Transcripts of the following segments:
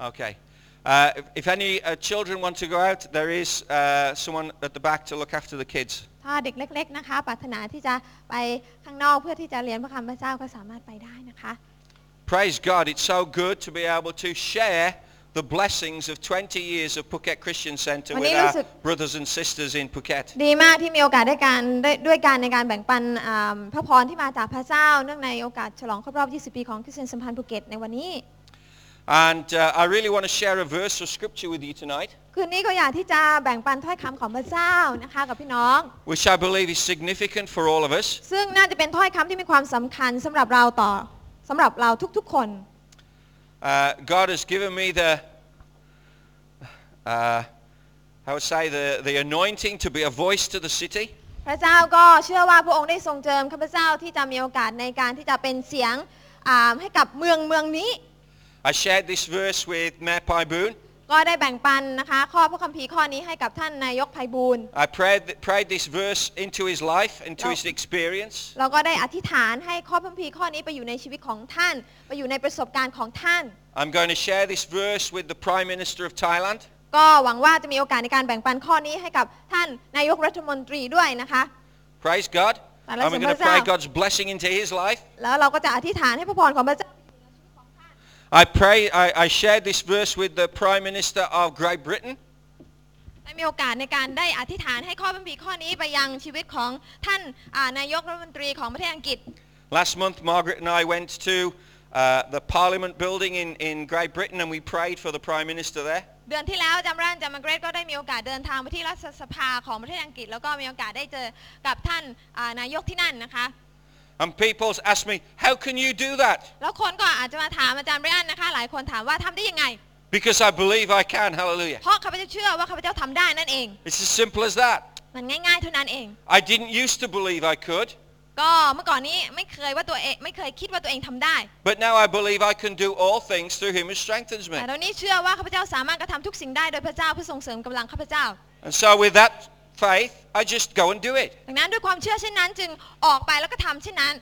Okay. Uh, if, if any uh, children want to go out, there is uh, someone at the back to look after the kids. ถ้าเด็กเล็ก ๆ นะคะปรารถนาที่จะไปข้างนอกเพื่อที่จะเรียนพระคำพระเจ้าก็สามารถไปได้นะคะ Praise God. It's so good to be able to share the blessings of 20 years of Phuket Christian Centre with Wanneer our is het- brothers and sisters in Phuket. ดีมากที่มีโอกาสได้การได้ด้วยการในการแบ่งปันอ่าพระพรที่มาจากพระเจ้า เนื่องในโอกาสฉลองครบรอบ 20 ปีของคริสเตียนสัมพันธ์ภูเก็ตในวันนี้ And uh, I really want to share a verse of scripture with you tonight, คืนนี้ก็อยากที่จะแบ่งปันถ้อยคำของพระเจ้านะคะกับพี่น้อง which I believe is significant for all of us. ซึ่งน่าจะเป็นถ้อยคำที่มีความสำคัญสำหรับเราต่อสำหรับเราทุกๆ คน Uh, God has given me the, uh, I would say, the, the anointing to be a voice to the city. พระเจ้าก็เชื่อว่าพระองค์ได้ทรงเจิมข้าพเจ้าที่จะมีโอกาสในการที่จะเป็นเสียงอ่าให้กับเมืองเมืองนี้ I shared this verse with Mayor Pai Boon. ก็ได้แบ่งปันนะคะข้อพระคัมภีร์ข้อนี้ให้กับท่านนายกไพบูลย์ I prayed, prayed this verse into his life, into No. his experience. เราก็ได้อธิษฐานให้ข้อพระคัมภีร์ข้อนี้ไปอยู่ในชีวิตของท่าน ไปอยู่ในประสบการณ์ของท่าน I'm going to share this verse with the Prime Minister of Thailand. ก็หวังว่าจะมีโอกาสในการแบ่งปันข้อนี้ให้กับท่านนายกรัฐมนตรีด้วยนะคะ Praise God. Now, And let's we're going to sing pray verse out. God's blessing into his life. แล้วเราก็จะอธิษฐานให้พระพรของพระเจ้า I pray, I, I shared this verse with the Prime Minister of Great Britain. ได้มีโอกาสในการได้อธิษฐานให้ข้อพระคัมภีร์ข้อนี้ไปยังชีวิตของท่านอ่านายกรัฐมนตรีของประเทศอังกฤษ Last month, Margaret and I went to uh, the Parliament building in, in Great Britain and we prayed for the Prime Minister there. เดือนที่แล้วจำร้านจำมาเกรดก็ได้มีโอกาสเดินทางไปที่รัฐสภาของประเทศอังกฤษ แล้วก็มีโอกาสได้เจอกับท่านอ่านายกที่นั่นนะคะ And people's asked me, how can you do that? แล้วคนก็อาจจะมาถามอาจารย์ไบรอันนะคะ หลายคนถามว่าทำได้ยังไง Because I believe I can, hallelujah. เพราะข้าพเจ้าเชื่อว่าข้าพเจ้าทำได้นั่นเอง It's as simple as that. มันง่ายๆเท่านั้นเอง I didn't used to believe I could, ก็เมื่อก่อนนี้ไม่เคยว่าตัวเองไม่เคยคิดว่าตัวเองทำได้ but now I believe I can do all things through him who strengthens me. แต่ตอนนี้เชื่อว่าข้าพเจ้าสามารถกระทำทุกสิ่งได้โดยพระเจ้าเพื่อส่งเสริมกำลังข้าพเจ้า And so with that faith, I just go and do it. ดังนั้นด้วยความเชื่อเช่นนั้นจึงออกไปแล้วก็ทำเช่นนั้น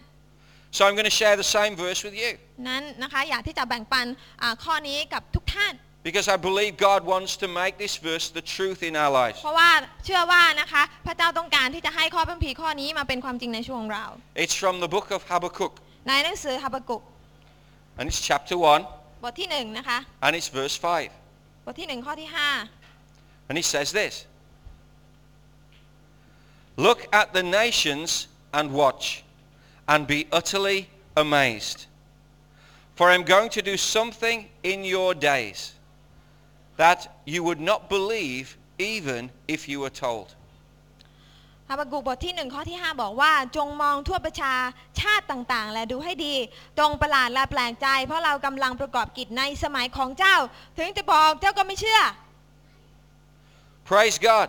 So I'm going to share the same verse with you นั้นนะคะอยากที่จะแบ่งปันอ่าข้อนี้กับทุกท่าน because I believe God wants to make this verse the truth in our lives. เพราะว่าเชื่อว่านะคะพระเจ้าต้องการที่จะให้ข้อพระคัมภีร์ข้อนี้มาเป็นความจริงในช่วงเรา It's from the book of Habakkuk ในหนังสือฮับกุก and it's chapter 1 บทที่หนึ่งนะคะ and it's verse 5. บทที่หนึ่งข้อที่ห้า And he says this. Look at the nations and watch and be utterly amazed. For I'm going to do something in your days that you would not believe even if you were told. ฮับกุกบทที่หนึ่งข้อที่ห้าบอกว่าจงมองทั่วประชาชาติต่างๆ และดูให้ดี จงประหลาดและแปลกใจ เพราะเรากำลังประกอบกิจในสมัยของเจ้า ถึงจะบอกเจ้าก็ไม่เชื่อ Praise God.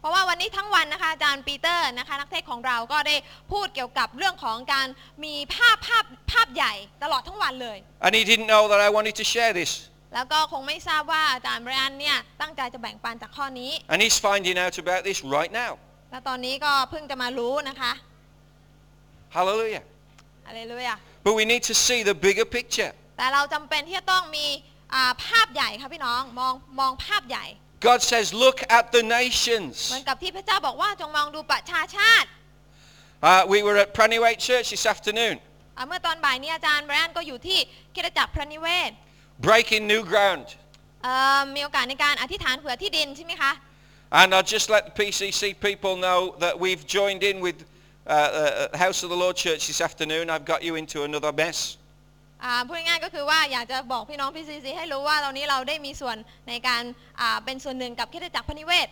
เพราะว่าวันนี้ทั้งวันนะคะอาจารย์ปีเตอร์นะคะนักเทศน์ของเราก็ได้พูดเกี่ยวกับเรื่องของการมีภาพภาพภาพใหญ่ตลอดทั้งวันเลย And he didn't know that I wanted to share this. แล้วก็คงไม่ทราบว่าอาจารย์ไบรอันเนี่ยตั้งใจจะแบ่งปันจากข้อนี้ And he's finding out about this right now. และตอนนี้ก็เพิ่งจะมารู้นะคะ Hallelujah. อะไรเลยอะ But we need to see the bigger picture. แต่เราจำเป็นที่จะต้องมีอ่าภาพใหญ่ค่ะพี่น้องมองมองภาพใหญ่ God says, look at the เหมือน nations. กับที่พระเจ้าบอกว่าจงมองดูประชาชาติ Uh, we were at Pranywate Church this afternoon, อ่าเมื่อตอนบ่ายนี้อาจารย์ไบรอันก็อยู่ที่คริสตจักรพระนิเวศ breaking new ground. เอ่อมีโอกาสในการอธิษฐานเผื่อที่ดินใช่ไหมคะ And I'll just let the PCC people know that we've joined in with uh, uh, House of the Lord Church this afternoon. I've got you into another mess. อ่าพูดง่ายๆก็คือว่าอยากจะบอกพี่น้องพี่ซีซีให้รู้ว่าตอนนี้เราได้มีส่วนในการอ่าเป็นส่วนหนึ่งกับคริสตจักรพระนิเวศ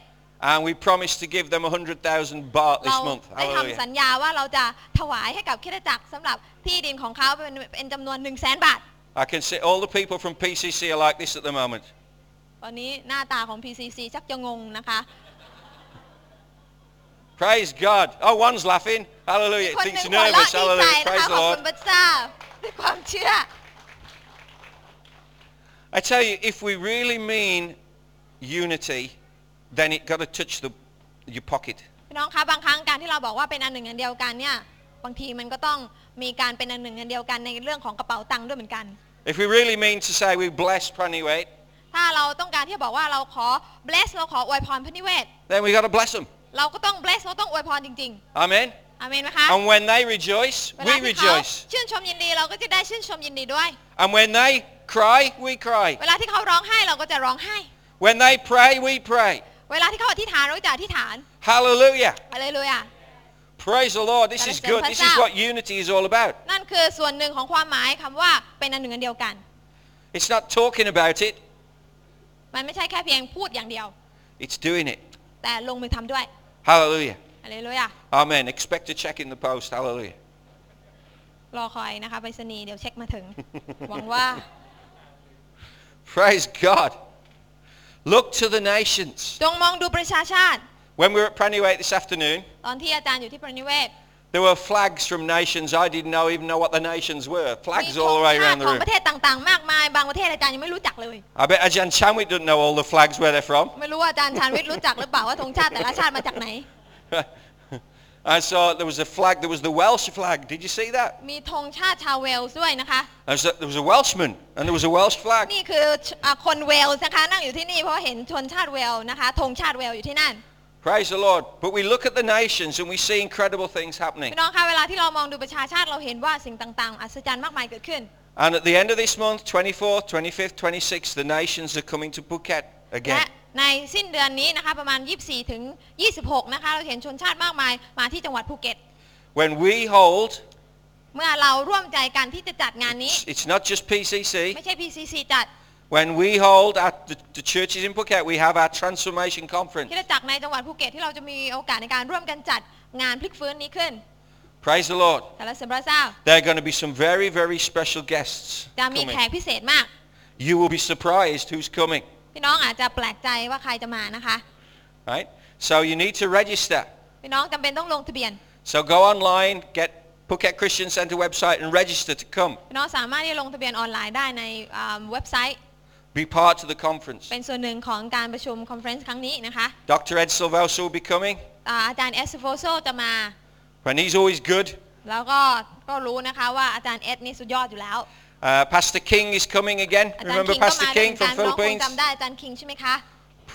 And we promised to give them 100,000 baht เรา this month. ได้ทำสั Hallelujah. ญญาว่าเราจะถวายให้กับคริสตจักรสำหรับที่ดินของเขาเป็นเป็นจำนวน 1 0 0 0 0แสนบาท I can see all the people from PCC are like this at the moment. ตอนนี้หน้าตาของ PCC ชักจะงงนะคะ Praise God. Oh, one's laughing. Hallelujah. คนห Thinks นึ่งหัวเราะ nervous. ดีใจ Hallelujah. นะคะ Praise ข the อบคุ Lord. ณพระเจ้าด้วยความเชื่อ I tell you, if we really mean unity, then it got to touch the, your pocket. พี่น้องคะบางครั้งการที่เราบอกว่าเป็นอันหนึ่งอันเดียวกันเนี่ยบางทีมันก็ต้องมีการเป็นอันหนึ่งอันเดียวกันในเรื่องของกระเป๋าตังค์ด้วยเหมือนกัน If we really mean to say we bless Pranuate, ถ้าเราต้องการที่จะบอกว่าเราขอ bless เราขออวยพรพระนิเวศ then we got to bless them. เราก็ต้อง bless เราต้องอวยพรจริง Amen. ๆอาเมนไหมคะ And when they rejoice, เวลา we ที่เขา rejoice. ชื่นชมยินดีเราก็จะได้ชื่นชมยินดีด้วย And when they cry, we cry. เวลาที่เขาร้องไห้เราก็จะร้องไห้ When they pray, we pray. เวลาที่เขาอธิษฐานเราก็จะอธิษฐาน Hallelujah. อะไรเลยอ่ะ Praise the Lord. This is good. This is what unity is all about. นั่นคือส่วนหนึ่งของความหมายคำว่าเป็นอันหนึ่งอันเดียวกัน It's not talking about it, มันไม่ใช่แค่เพียงพูดอย่างเดียว it's doing it. แต่ลงมือทำด้วย Hallelujah. อะไรเลยอ่ะ Amen. Expect a check in the post. Hallelujah. รอคอยนะคะไปรษณีย์เดี๋ยวเช็คมาถึง หวังว่า Praise God. Look to the nations. จงมองดูประชาชาติ When we were at Pranuate this afternoon, ตอนที่อาจารย์อยู่ที่ประนิเวศ there were flags from nations. I didn't know even know what the nations were. มี Flags ธ all ง the way ชา around ติ the ของ room. ประเทศต่างๆ มากมาย บางประเทศอาจารย์ยังไม่รู้จักเลย I bet Ajahn Chanwit doesn't know all the flags where they're from. ไม่รู้ว่าอาจารย์ชาญวิทย์รู้จักหรือเปล่าว่าธงชาติแต่ละชาติมาจากไหน I saw there was a flag. There was the Welsh flag. Did you see that? มีธงชาติชาวเวลส์ด้วยนะคะ There was a, there was a Welshman and there was a Welsh flag. นี่คืออ่าคนเวลส์นะคะนั่งอยู่ที่นี่เพราะเห็นชนชาติเวลส์นะคะธงชาติเวลส์อยู่ที่นั่น Praise the Lord. But we look at the nations and we see incredible things happening. พี่น้องคะเวลาที่เรามองดูประชาชาติเราเห็นว่าสิ่งต่างๆ อัศจรรย์มากมายเกิดขึ้น And at the end of this month, 24th, 25th, 26th, the nations are coming to Phuket และ again. ในสิ้นเดือนนี้นะคะประมาณ 24 ถึง 26 นะคะเราเห็นชนชาติมากมายมาที่จังหวัดภูเก็ต When we hold, เมื่อเราร่วมใจกันที่จะจัดงานนี้ it's, it's not just PCC. ไม่ใช่ PCC จัด When we hold at the, the churches in Phuket, we have our transformation conference. ที่จะจัดในจังหวัดภูเก็ตที่เราจะมีโอกาสในการร่วมกันจัดงานพลิกฟื้นนี้ขึ้น Praise the Lord. แต่ละเสริมพระเจ้า There are going to be some very, very special guests จะมี coming. แขกพิเศษมาก You will be surprised who's coming, พี่น้องอาจจะแปลกใจว่าใครจะมานะคะ right? So you need to register. พี่น้องจำเป็นต้องลงทะเบียน So go online, get Phuket Christian Center website and register to come. พี่น้องสามารถที่จะลงทะเบียนออนไลน์ได้ในอ่าเว็บไซต์ Be part of the conference. เป็นส่วนหนึ่งของการประชุมคอนเฟรนซ์ครั้งนี้นะคะ Dr. Ed Silvoso will be coming. อ่าอาจารย์เอสโฟโซจะมา And he's always good. แล้วก็ก็รู้นะคะว่าอาจารย์เอสนี่สุดยอดอยู่แล้ว Uh, Pastor King is coming again. อาจารย์ Remember คิงก็ Pastor มาด้วย King เหมือนกั from นน้องคง Philippines? จำได้อาจารย์คิงใช่ไหมคะ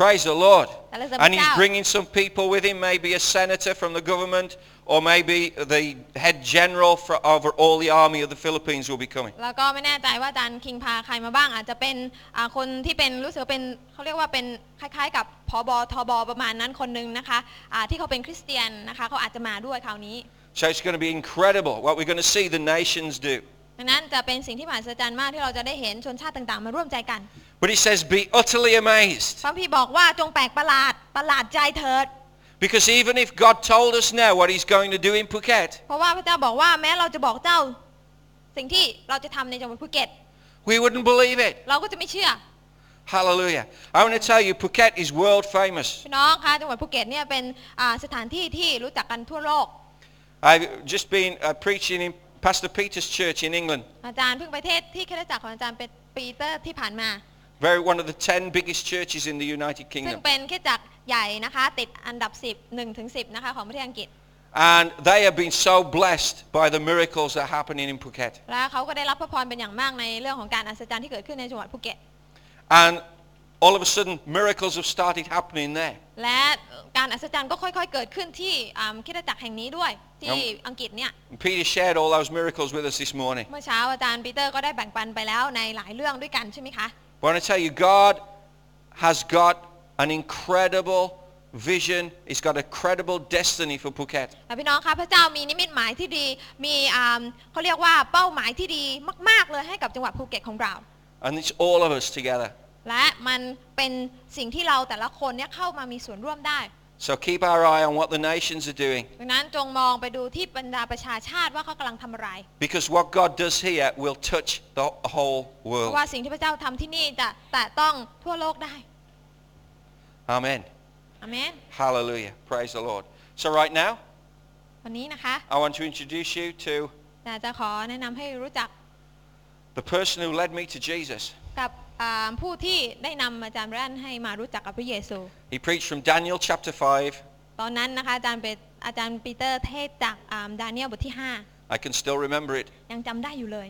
Praise the Lord. Elizabeth And he's Chow. bringing some people with him, maybe a senator from the government, or maybe the head general for, over all the army of the Philippines will be coming. แล้วก็ไม่แน่ใจว่าอาจารย์คิงพาใครมาบ้าง อาจจะเป็นอ่าคนที่เป็นรู้สึกว่าเป็นเขาเรียกว่าเป็นคล้ายๆ กับพบทบประมาณนั้นคนหนึงนะคะอ่าที่เขาเป็นคริสเตียนนะคะเขาอาจจะมาด้วยคราวนี้ So it's going to be incredible what we're going to see the nations do. ดังนั้นจะเป็นสิ่งที่มหัศจรรย์มากที่เราจะได้เห็นชนชาติต่างๆ มาร่วมใจกัน But it says, be utterly amazed. พระพี่บอกว่าจงแปลกประหลาดประหลาดใจเถิด Because even if God told us now what he's going to do in Phuket, เพราะว่าพระเจ้าบอกว่าแม้เราจะบอกเจ้า สิ่งที่เราจะทำในจังหวัดภูเก็ต we wouldn't believe it. เราก็จะไม่เชื่อ Hallelujah. I want to tell you, Phuket is world famous. พี่น้องคะจังหวัดภูเก็ตเนี่ยเป็นอ่าสถานที่ที่รู้จักกันทั่วโลก I've just been uh, preaching in Pastor Peter's church in England. อาจารย์เพิ่งไปเทศที่คริสตจักรของอาจารย์เป็นปีเตอร์ที่ผ่านมา Very one of the 10 biggest churches in the United ซึ่ง Kingdom. เป็นคริสตจักรใหญ่นะคะ ติดอันดับ 10 1ถึง10 นะคะของประเทศอังกฤษ And they have been so blessed by the miracles that are happening in Phuket. และเขาก็ได้รับพระพรเป็นอย่างมากในเรื่องของการอัศจรรย์ที่เกิดขึ้นในจังหวัดภูเก็ต And all of a sudden, miracles have started happening there. และการอัศจรรย์ก็ค่อยๆ เกิดขึ้นที่อ่าคริสตจักรแห่งนี้ด้วย ที่อังกฤษเนี่ย And Peter shared all those miracles with us this morning. เมื่อเช้าอาจารย์ปีเตอร์ก็ได้แบ่งปันไปแล้วในหลายเรื่องด้วยกันใช่ไหมคะ But I want to tell you, God has got an incredible vision. He's got a credible destiny for Phuket. แต่พี่น้องคะพระเจ้ามีนิมิตหมายที่ดี มีอ่าเขาเรียกว่าเป้าหมายที่ดีมากๆเลยให้กับจังหวัดภูเก็ตของเรา And it's all of us together. และมันเป็นสิ่งที่เราแต่ละคนเนี่ยเข้ามามีส่วนร่วมได้ So keep our eye on what the nations are doing. ดังนั้นจงมองไปดูที่บรรดาประชาชาติว่าเขากำลังทำอะไร Because what God does here will touch the whole เพ world. ราะว่าสิ่งที่พระเจ้าทำที่นี่จะแต่ต้องทั่วโลกได้ Amen. อเมน Hallelujah. Praise the Lord. So right now, วันนี้นะคะ I want to introduce you to อยากจะขอแนะนำให้รู้จัก the person who led me to Jesus. กับอ่า ผู้ที่ได้นำอาจารย์แบรนให้มารู้จักกับพระเยซู He preached from Daniel chapter 5. ตอนนั้นนะคะอาจารย์เปอาจารย์ปีเตอร์เทศจากอ่าดาเนียลบทที่ I can still remember it. 5ยังจำได้อยู่เลย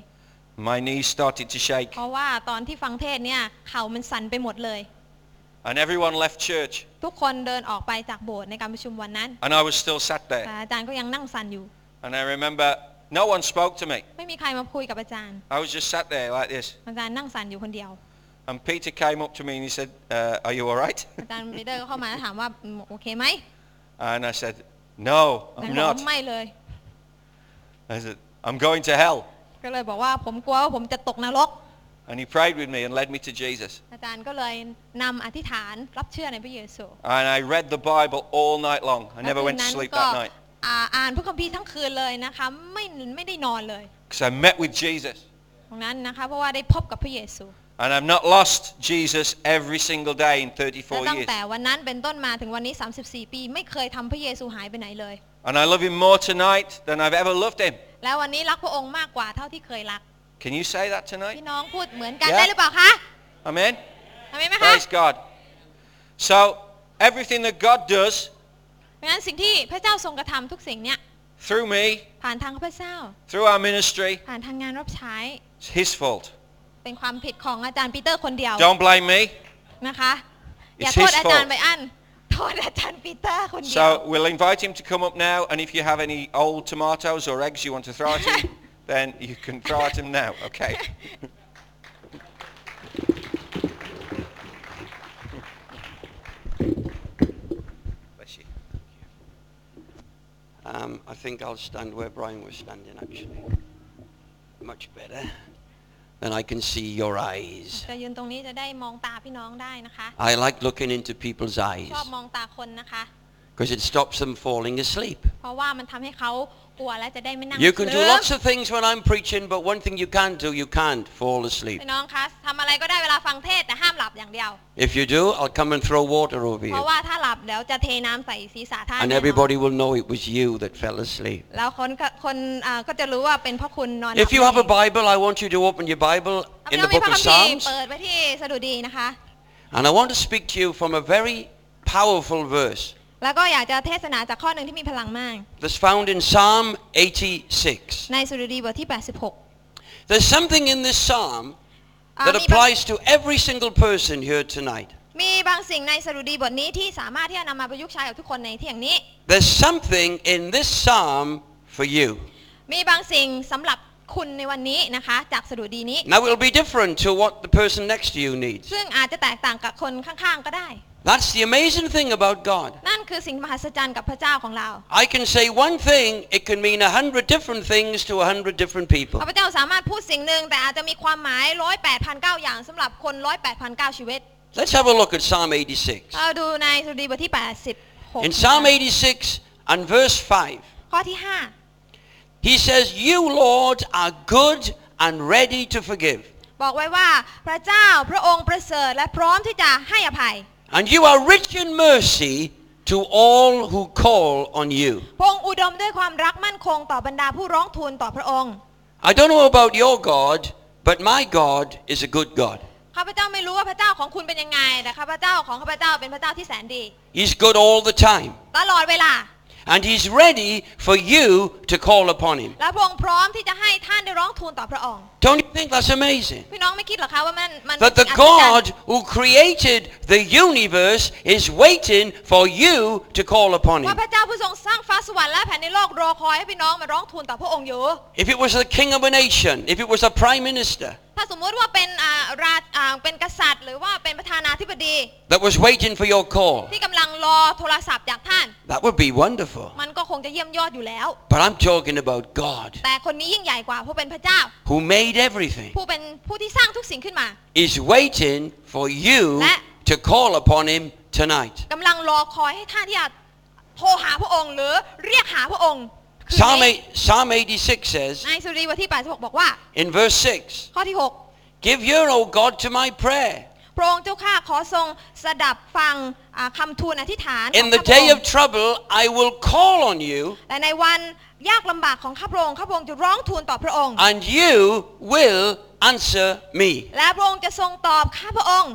My knees started to shake เพราะว่าตอนที่ฟังเทศเนี่ยเข่ามันสั่นไปหมดเลย and everyone left church ทุกคนเดินออกไปจากโบสถ์ในการประชุมวันนั้น and I was still sat แต่ there. อาจารย์ก็ยังนั่งสั่นอยู่ And I remember no one spoke to me. ไม่มีใครมาคุยกับอาจารย์ I was just sat there like this. อาจารย์นั่งสั่นอยู่คนเดียว And Peter came up to me and he said, uh, are you all right? อาจารย์ปีเตอร์ก็เข้ามาถามว่าอืมโอเคไหม And I said, no, อาจาร I'm ย์บอกว่า not. ไม่เลย I said, I'm going to hell. ก็เลยบอกว่าผมกลัวว่าผมจะตกนรก And he prayed with me and led me to Jesus. อาจารย์ก็เลยนำอธิษฐานรับเชื่อในพระเยซู And I read the Bible all night long. I และ never คื went น to นั้น sleep ก็ that night. อ่าอ่านพระคัมภีร์ทั้งคืนเลยนะคะไม่ไม่ได้นอนเลย Because I met with Jesus. ตรงนั้นนะคะเพราะว่าได้พบกับพระเยซู And I've not lost Jesus every single day in และ 34 ตั้ง years. แต่วันนั้นเป็นต้นมาถึงวันนี้ 34 ปี ไม่เคยทำพระเยซูหายไปไหนเลย And I love him more tonight than I've ever loved him. แล้ววันนี้รักพระองค์มากกว่าเท่าที่เคยรัก Can you say that tonight? พี่น้องพูดเหมือนกัน Yeah. ได้หรือเปล่าคะ Amen? ทำไมไหมคะ Praise God. So everything that God does เพราะฉะนั้นสิ่งที่พระเจ้าทรงกระทำทุกสิ่งเนี่ย through me, ผ่านทางพระเจ้า through our ministry, ผ่านทางงานรับใช้ it's his fault. เป็นความผิดของอาจารย์ปีเตอร์คนเดียว Don't blame me. นะคะ อย่า It's โทษ his อาจารย์ fault. ไปอันโทษอาจารย์ปีเตอร์คนเดียว So we'll invite him to come up now, and if you have any old tomatoes or eggs you want to throw at him, then you can throw at him now, okay? Bless you. Um, I think I'll stand where Brian was standing actually. Much better. Then I can see your eyes. จะยืนตรงนี้จะได้มองตาพี่น้องได้นะคะ I like looking into people's eyes ชอบมองตาคนนะคะ because it stops them falling asleep. เพราะว่ามันทำให้เขา กลัวและจะได้ไม่นั่ง You can เค do ลิ้ม lots of things when I'm preaching, but one thing you can't do, you can't fall asleep. พี่น้องคะทำอะไรก็ได้เวลาฟังเทศน์แต่ห้ามหลับอย่างเดียว If you do, I'll come and throw water over เพ you. ราะว่าถ้าหลับเดี๋ยวจะเทน้ำใส่ศีรษะท่าน And แน่นอน everybody will know it was you that fell asleep. แล้วคนก็คนอ่าก็จะรู้ว่าเป็นเพราะคุณนอนหลับ If you have a Bible, I want you to open your Bible ถ้า in พี่น้อ the งมี book พระ of คัมภีร์ Psalms. เปิดไปที่สดุดีนะคะ And I want to speak to you from a very powerful verse แล้วก็อยากจะเทศนาจากข้อหนึ่งที่มีพลังมาก that's found in Psalm 86. ในสดุดีบทที่ There's something in this psalm 86อ่า that มีบาง applies to every single person here tonight. มีบางสิ่งในสดุดีบทนี้ที่สามารถที่จะนำมาประยุกต์ใช้กับทุกคนในที่อย่างนี้ There's something in this psalm for you. มีบางสิ่งสำหรับคุณในวันนี้นะคะจากสดุดีนี้ Now it'll be different to what the person next to you needs. ซึ่งอาจจะแตกต่างกับคนข้างๆก็ได้ That's the amazing thing about God. นั่นคือสิ่งมหัศจรรย์กับพระเจ้าของเรา I can say one thing, it can mean a hundred different things to a hundred different people. พระเจ้าสามารถพูดสิ่งหนึ่งแต่อาจจะมีความหมายร้อยแปดพันเก้าอย่างสำหรับคนร้อยแปดพันเก้าชีวิต Let's have a look at Psalm 86. เราดูในสดุดีบทที่ 86 In Psalm 86 and verse 5, ข้อที่ he says, You, Lord, are good and ready to forgive. 5 บอกไว้ว่าพระเจ้าพระองค์ประเสริฐและพร้อมที่จะให้อภัย And you are rich in mercy to all who call on you. พระองค์อุดมด้วยความรักมั่นคงต่อบรรดาผู้ร้องทูลต่อพระองค์ I don't know about your God, but my God is a good God. ข้าพเจ้าไม่รู้ว่าพระเจ้าของคุณเป็นยังไง แต่ข้าพเจ้าของข้าพเจ้าเป็นพระเจ้าที่แสนดี He's good all the time. ตลอดเวลา And he's ready for you to call upon him. และพระองค์พร้อมที่จะให้ท่านได้ร้องทูลต่อพระองค์ Don't you think that's amazing? พี่น้องไม่คิดเหรอคะว่ามันมัน That the อัศจรรย์ God who created the universe is waiting for you to call upon ว่า him. พระเจ้าผู้ทรงสร้างฟ้าสวรรค์และแผ่นในโลกรอคอยให้พี่น้องมาร้องทูลต่อพระองค์อยู่ If it was the king of a nation, if it was a prime minister ถ้าสมมุติว่าเป็นอ่าราชอ่าเป็นกษัตริย์ หรือว่าเป็นประธานาธิบดี that was waiting for your call, ที่กำลังรอโทรศัพท์จากท่าน that would be wonderful. มันก็คงจะเยี่ยมยอดอยู่แล้ว But I'm talking about God แต่คนนี้ยิ่งใหญ่กว่าเพราะเป็นพระเจ้า who made everything. ผู้เป็นผู้ที่สร้างทุกสิ่งขึ้นมา is waiting for you และ to call upon him tonight. กำลังรอคอยให้ท่านที่จะโทรหาพระองค์หรือเรียกหาพระองค์คืน Psalm, นี้ eight, Psalm 86 says ในสุรีบทที่86บอกว่า in verse 6, ข้อที่ Give ear, O God, to my prayer. 6โประองค์เจ้าข้าขอทรงสดับฟังอ่าคำทูลอธิษฐานของ In the ข้าพระอ day งค์ of trouble, I will call on you, แต่ในวัน ยากลำบากของข้าพระองค์ข้าพระองค์จะร้องทูลต่อพระองค์ and you will answer me. และพระองค์จะทรงตอบข้าพระองค์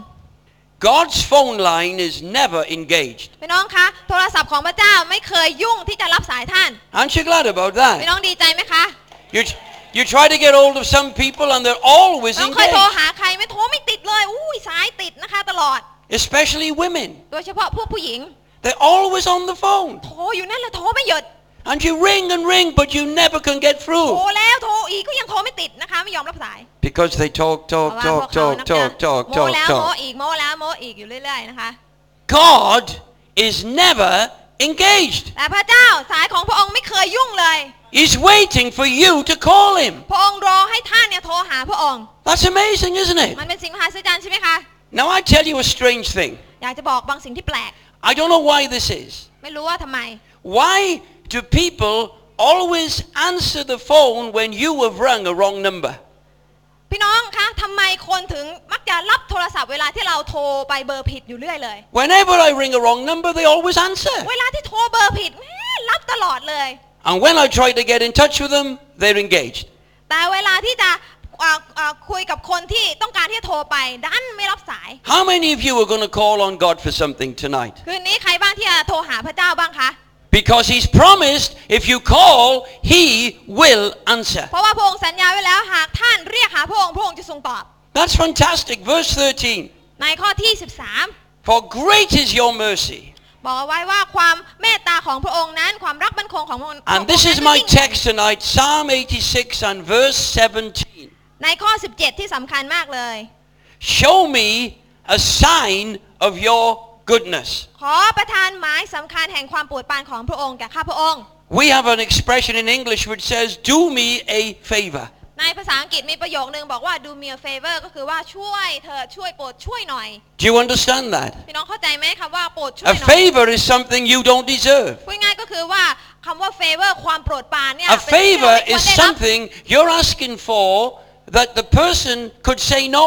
God's phone line is never engaged. พี่น้องคะโทรศัพท์ของพระเจ้าไม่เคยยุ่งที่จะรับสายท่าน Aren't you glad about พี่ that? น้องดีใจไหมคะ You, you try to get hold of some people and they're always น้องเคยโทร engaged, หาใครไม่โทรไม่ติดเลยอุ้ยสายติดนะคะตลอด especially women. โดยเฉพาะพวกผู้หญิง They're always on the phone. โทรอยู่นั่นแหละโทรไม่หยุด And you ring and ring, but you never can get โทร through แล้วโทรอีกก็ยังโทรไม่ติดนะคะ ไม่ยอมรับสาย because they talk, เพราะ talk, ว่าพวก talk, เขา talk, นัก talk, โม talk, แล้ว talk, โม talk. อีกโมแล้วโมอีกอยู่เรื่อยๆนะคะ God is never engaged. แต่พระเจ้าสายของพระองค์ไม่เคยยุ่งเลย He's waiting for you to call him. พระองค์รอให้ท่านเนี่ยโทรหาพระองค์ That's amazing, isn't it? มันเป็นสิ่งมหัศจรรย์ใช่ไหมคะ Now I tell you a strange thing. อยากจะบอกบางสิ่งที่แปลก I don't know why this is. ไม่รู้ว่าทำไม Why do people always answer the phone when you have rung a wrong number? พี่น้องคะทำไมคนถึงมักจะรับโทรศัพท์เวลาที่เราโทรไปเบอร์ผิดอยู่เรื่อยเลย Whenever I ring a wrong number, they always answer. เวลาที่โทรเบอร์ผิดแหมรับตลอดเลย And when I try to get in touch with them, they're engaged. แต่เวลาที่จะอ่าอ่าคุยกับคนที่ต้องการที่จะโทรไปดันไม่รับสาย How many of you are going to call on God for something tonight? คืนนี้ใครบ้างที่จะโทรหาพระเจ้าบ้างคะ Because He's promised if you call, He will answer. เพราะว่าพระองค์สัญญาไว้แล้วหากท่านเรียกหาพระองค์พระองค์จะทรงตอบ That's fantastic. Verse 13. ในข้อที่ For great is your mercy. 13 บอกเอาไว้ว่าความเมตตาของพระองค์นั้น ความรักมั่นคงของพระองค์ของ And this พระ is องค์นั้น my ยิ่งใหญ่ text tonight, Psalm 86 and verse 17. ในข้อ 17 ที่สำคัญมากเลย Show me a sign of your goodness. ขอประทานหมายสำคัญแห่งความโปรดปรานของพระองค์แก่ข้าพระองค์ We have an expression in English which says, do me a favor. ในภาษาอังกฤษมีประโยคนึงบอกว่า do me a favor ก็คือว่าช่วยเธอช่วยโปรดช่วยหน่อย Do you understand that? พี่น้องเข้าใจไหมคำว่าโปรดช่วย A หน่อย favor is something you don't deserve. พูดง่ายๆก็คือว่าคำว่า favor ความโปรดปรานเนี่ย A เป็นสิ่งที่เรา favor ไม่ควร is ได้รับ something you're asking for that the person could say no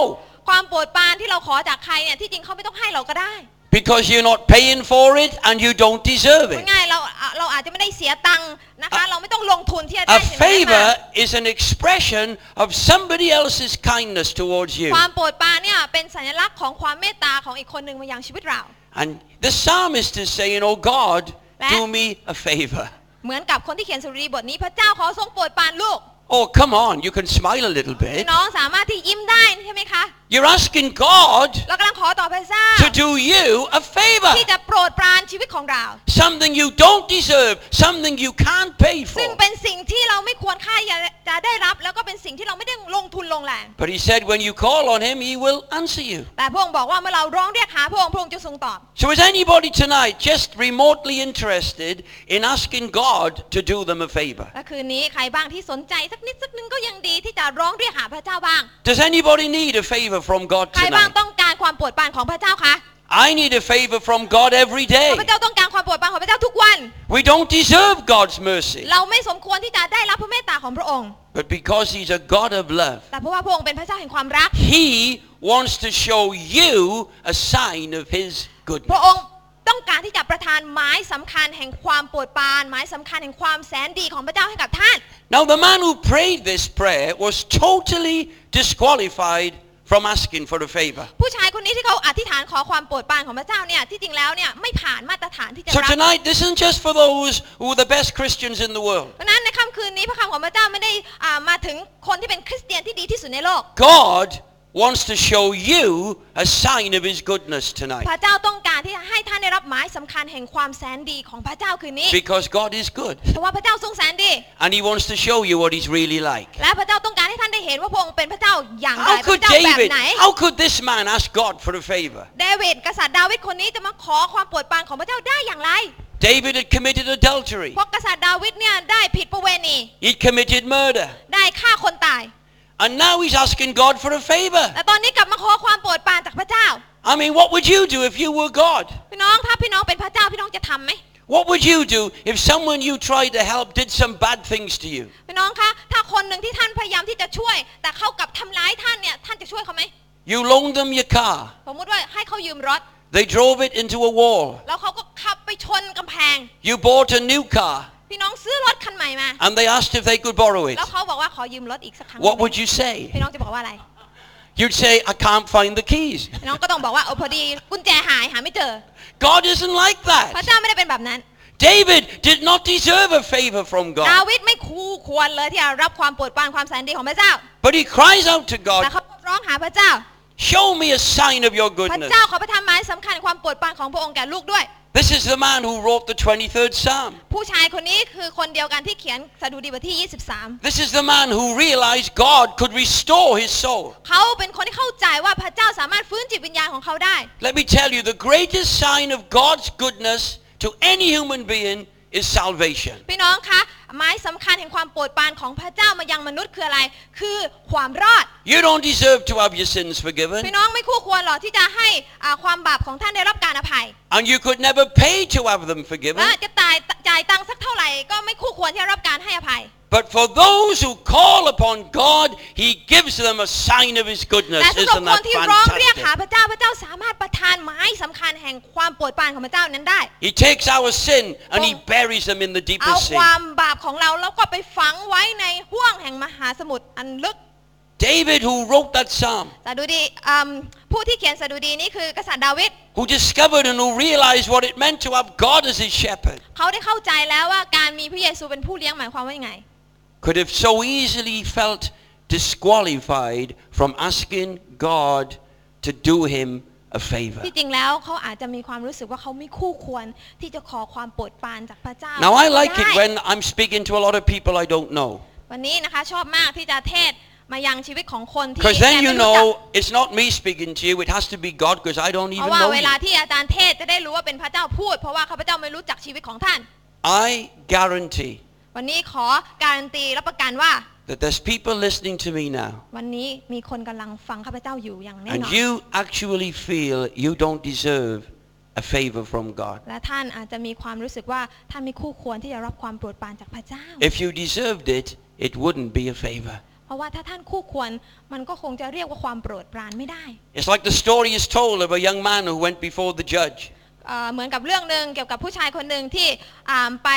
ความโปรดปรานที่เราขอจากใครเนี่ยที่จริงเขาไม่ต้องให้เราก็ได้ because you're not paying for it and you don't deserve พูด it. ง่ายๆเราเราอาจจะไม่ได้เสียตังค์นะคะเราไม่ต้องลงทุนที่จะ A ได้สิ่งนั้นมา favor is an expression of somebody else's kindness towards you. ความโปรดปรานเนี่ยเป็นสัญลักษณ์ของความเมตตาของอีกคนหนึ่งมายังชีวิตเรา And the psalmist is saying, Oh God, และ- do me a favor. เหมือนกับคนที่เขียนสุรีบทนี้พระเจ้าขอทรงโปรดปรานลูก Oh, come on, you can smile a little พี่ bit. น้องสามารถที่ยิ้มได้ใช่ไหมคะ You're asking God เรากำลังขอต่อพระเจ้า to do you a favor. ที่จะโปรดปรานชีวิตของเรา Something you don't deserve, something you can't pay ซึ่ง for. เป็นสิ่งที่เราไม่ควรค่าจะได้รับ แล้วก็เป็นสิ่งที่เราไม่ได้ลงทุนลงแรง But he said, when you call on him, he will answer you. แต่พระองค์บอกว่าเมื่อเราร้องเรียกหาพระองค์พระองค์จะทรงตอบ So is anybody tonight just remotely interested in asking God to do them a favor? และคืนนี้ใครบ้างที่สนใจสักนิดสักนึงก็ยังดีที่จะร้องเรียกหาพระเจ้าบ้าง Does anybody need a favor from God ใครบ้าง tonight? ต้องการความโปรดปรานของพระเจ้าคะ I need a favor from God every ข้า day. พเจ้าต้องการความโปรดปรานของพระเจ้าทุกวัน We don't deserve God's mercy. เราไม่สมควรที่จะได้รับพระเมตตาของพระองค์ But because he's a God of love, แต่เพราะว่าพระองค์เป็นพระเจ้าแห่งความรัก he wants to show you a sign of his พ goodness. ระองค์ต้องการที่จะประทานหมายสำคัญแห่งความโปรดปรานหมายสำคัญแห่งความแสนดีของพระเจ้าให้กับท่าน Now the man who prayed this prayer was totally disqualified from asking for a favor. ผู้ชายคนนี้ที่เขาอธิษฐานขอความโปรดปรานของพระเจ้าเนี่ยที่จริงแล้วเนี่ยไม่ผ่านมาตรฐานที่จะ So รับ tonight, this isn't just for those who are the best Christians in the world. เพราะฉะนั้นในค่ำคืนนี้พระคำของพระเจ้าไม่ได้อ่ามาถึงคนที่เป็นคริสเตียนที่ดีที่สุดในโลก God wants to show you a sign of his goodness tonight. พระเจ้าต้องการที่จะให้ท่านได้รับหมายสำคัญแห่งความแสนดีของพระเจ้าคืนนี้ Because God is good. เพราะว่าพระเจ้าทรงแสนดี And he wants to show you what he's really like. และพระเจ้าต้องการให้ท่านได้เห็นว่าพระองค์เป็นพระเจ้าอย่างไร How พ could ระเจ้าแบบ David, ไหน how could this man ask God for a favor? เดวิดกษัตริย์ดาวิดคนนี้จะมาขอความโปรดปรานของพระเจ้าได้อย่างไร David had committed adultery. เพราะกษัตริย์ดาวิดเนี่ยได้ผิดประเวณี He'd committed murder. ได้ฆ่าคนตาย And now he's asking God for a favor. แต่ตอนนี้กลับมาขอความโปรดปรานจากพระเจ้า I mean, what would you do if you were God? พี่น้องถ้าพี่น้องเป็นพระเจ้าพี่น้องจะทำไหม What would you do if someone you tried to help did some bad things to you? พี่น้องคะถ้าคนหนึ่งที่ท่านพยายามที่จะช่วย แต่เขากลับทำร้ายท่านเนี่ยท่านจะช่วยเขาไหม You loaned them your car. สมมุติว่าให้เขายืมรถ They drove it into a wall. แล้วเขาก็ขับไปชนกำแพง You bought a new car พี่น้องซื้อรถคันใหม่มา and they asked if they could borrow it. แล้วเขาบอกว่าขอยืมรถอีกสักครั้ง What would you say? พี่น้องจะบอกว่าอะไร You'd say, I can't find the keys. พี่น้องก็ต้องบอกว่าเออพอดีกุญแจหายหาไม่เจอ God isn't like พระ that. เจ้าไม่ได้เป็นแบบนั้น David did not deserve a favor from ดา God. วิดไม่คู่ควรเลยที่จะรับความโปรดปรานความแสนดีของพระเจ้า But he cries out to แต่ God, เขาร้องหาพระเจ้า Show me a sign of your พระ goodness. เจ้าขอประทานหมายสำคัญความโปรดปรานของพระองค์แก่ลูกด้วย This is the man who wrote the 23rd Psalm. ผู้ชายคนนี้คือคนเดียวกันที่เขียนสดุดีบทที่ 23 This is the man who realized God could restore his soul. เขาเป็นคนที่เข้าใจว่าพระเจ้าสามารถฟื้นจิตวิญญาณของเขาได้ Let me tell you, the greatest sign of God's goodness to any human being is salvation. พี่น้องคะหมายสำคัญแห่งความโปรดปรานของพระเจ้ามายังมนุษย์คืออะไร คือความรอด You don't deserve to have your sins forgiven. พี่น้องไม่คู่ควรหรอกที่จะให้อ่าความบาปของท่านได้รับการอภัย And you could never pay to have them forgiven. และจะจ่ายจ่ายตังค์สักเท่าไหร่ก็ไม่คู่ควรที่จะรับการให้อภัย But for those who call upon God, He gives them a sign of His goodness. แต่สำหรับ Isn't คน that ที่ร้องเรียกหา fantastic? พระเจ้าพระเจ้าสามารถประทานหมายสำคัญแห่งความโปรดปรานของพระเจ้านั้นได้ He takes our sin and He buries them in the เอา deepest ค sea. วามบาปของเราแล้วก็ไปฝังไว้ในห้วงแห่งมหาสมุทรอันลึก David, who wrote that psalm, สดุดีอืมผู้ที่เขียนสดุดีนี้คือกษัตริย์ดาวิด who discovered and who realized what it meant to have God as his shepherd, เขาได้เข้าใจแล้วว่าการมีพระเยซูเป็นผู้เลี้ยงหมายความว่ายังไง could have so easily felt disqualified from asking God to do him a favor. ที่จริงแล้วเขาอาจจะมีความรู้สึกว่าเขาไม่คู่ควรที่จะขอความโปรดปรานจากพระเจ้า Now I like ได้ it when I'm speaking to a lot of people I don't know. วันนี้นะคะชอบมากที่จะเทศมายังชีวิตของคนที่ Because แก then ไม่ you รู้จัก know it's not me speaking to you, it has to be God because I don't เพ even ราะว่า know เวลา you. ที่อาจารย์เทศจะได้รู้ว่าเป็นพระเจ้าพูด เพราะว่าข้าพเจ้าไม่รู้จักชีวิตของท่าน I guarantee วันนี้ขอการันตีรับประกันว่า that there's people listening to me now วันนี้มีคนกำลังฟังข้าพเจ้าอยู่อย่างแน่น and อน you actually feel you don't deserve a favor from God. และท่านอาจจะมีความรู้สึกว่าท่านไม่คู่ควรที่จะรับความโปรดปรานจากพระเจ้า If you deserved it, it wouldn't be a favor. เพราะว่าถ้าท่านคู่ควรมันก็คงจะเรียกว่าความโปรดปรานไม่ได้ It's like the story is told of a young man who went before the judge. เอ่อเหมือนกับเรื่องหนึ่งเกี่ยวกับผู้ชายคนหนึ่งที่อ่าไป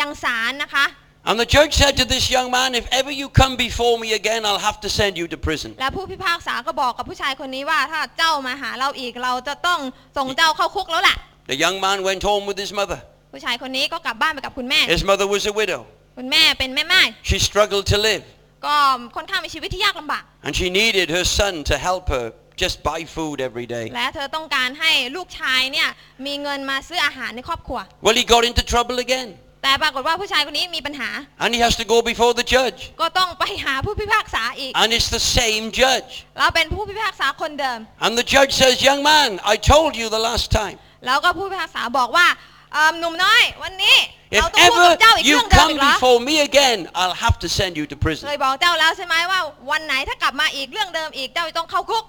ยังศาลนะคะ And the judge said to this young man, if ever you come before me again, I'll have to send you to prison. และผู้พิพากษาก็บอกกับผู้ชายคนนี้ว่าถ้าเจ้ามาหาเราอีกเราจะต้องส่งเจ้าเข้าคุกแล้วล่ะ The young man went home with his mother. ผู้ชายคนนี้ก็กลับบ้านไปกับคุณแม่ His mother was a widow. คุณแม่เป็นแม่ไม้ She struggled to live. ก็ค่อนข้างมีชีวิตที่ยากลำบาก And she needed her son to help her just buy food every day. และเธอต้องการให้ลูกชายเนี่ยมีเงินมาซื้ออาหารในครอบครัว Well, he got into trouble again. แต่ปรากฏว่าผู้ชายคนนี้มีปัญหา And he has to go before the judge. ก็ต้องไปหาผู้พิพากษาอีก And it's the same judge. เราเป็นผู้พิพากษาคนเดิม And the judge says, young man, I told you the last time. แล้วก็ผู้พิพากษาบอกว่าเอิ่มหนุ่มน้อยวันนี้ If เราต้องพูดกับ ever เจ้าอีก you เรื่องเดิม come อีกเหรอ before me again, I'll have to send you to เค prison. ยบอกเจ้าแล้วใช่ไหมว่าวันไหนถ้ากลับมาอีกเรื่องเดิมอีกเจ้าจะต้องเข้าคุก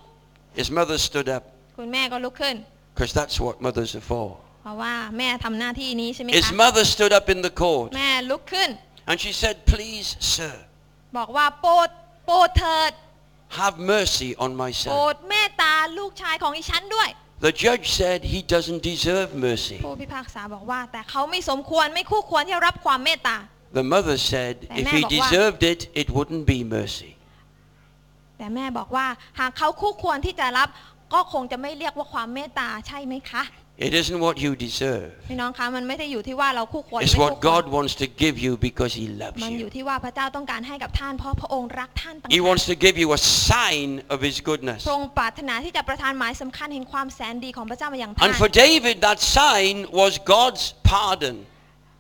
His mother stood up คุณแม่ก็ลุกขึ้น because that's what mothers are for. เพราะว่าแม่ทำหน้าที่นี้ใช่ไหม His คะ mother stood up in the court แม่ลุกขึ้น and she said, please, sir, บอกว่าโปรดโปรดเถิด have mercy on my โปร son. ดเมตตาลูกชายของอีฉันด้วย The judge said he doesn't deserve mercy. ผู้พิพากษาบอกว่า แต่เขาไม่สมควรไม่คู่ควรที่จะรับความเมตตา The mother saidแต่ if แม่ he บอกว่า deserved it, it wouldn't be mercy. แต่แม่บอกว่าหากเขาคู่ควรที่จะรับก็คงจะไม่เรียกว่าความเมตตาใช่ไหมคะ It isn't what you deserve. พี่น้องคะมันไม่ได้อยู่ที่ว่าเราคู่ควรหรือ It's ไม่คู่ what ควร God wants to give you because he loves มันอยู่ you. ที่ว่าพระเจ้าต้องการให้กับท่านเพราะพระองค์รักท่านต่าง He หาก wants to give you a sign of his goodness. พระองค์ปรารถนาที่จะประทานหมายสำคัญแห่งความแสนดีของพระเจ้ามาอย่างท่าน And for David, that sign was God's pardon.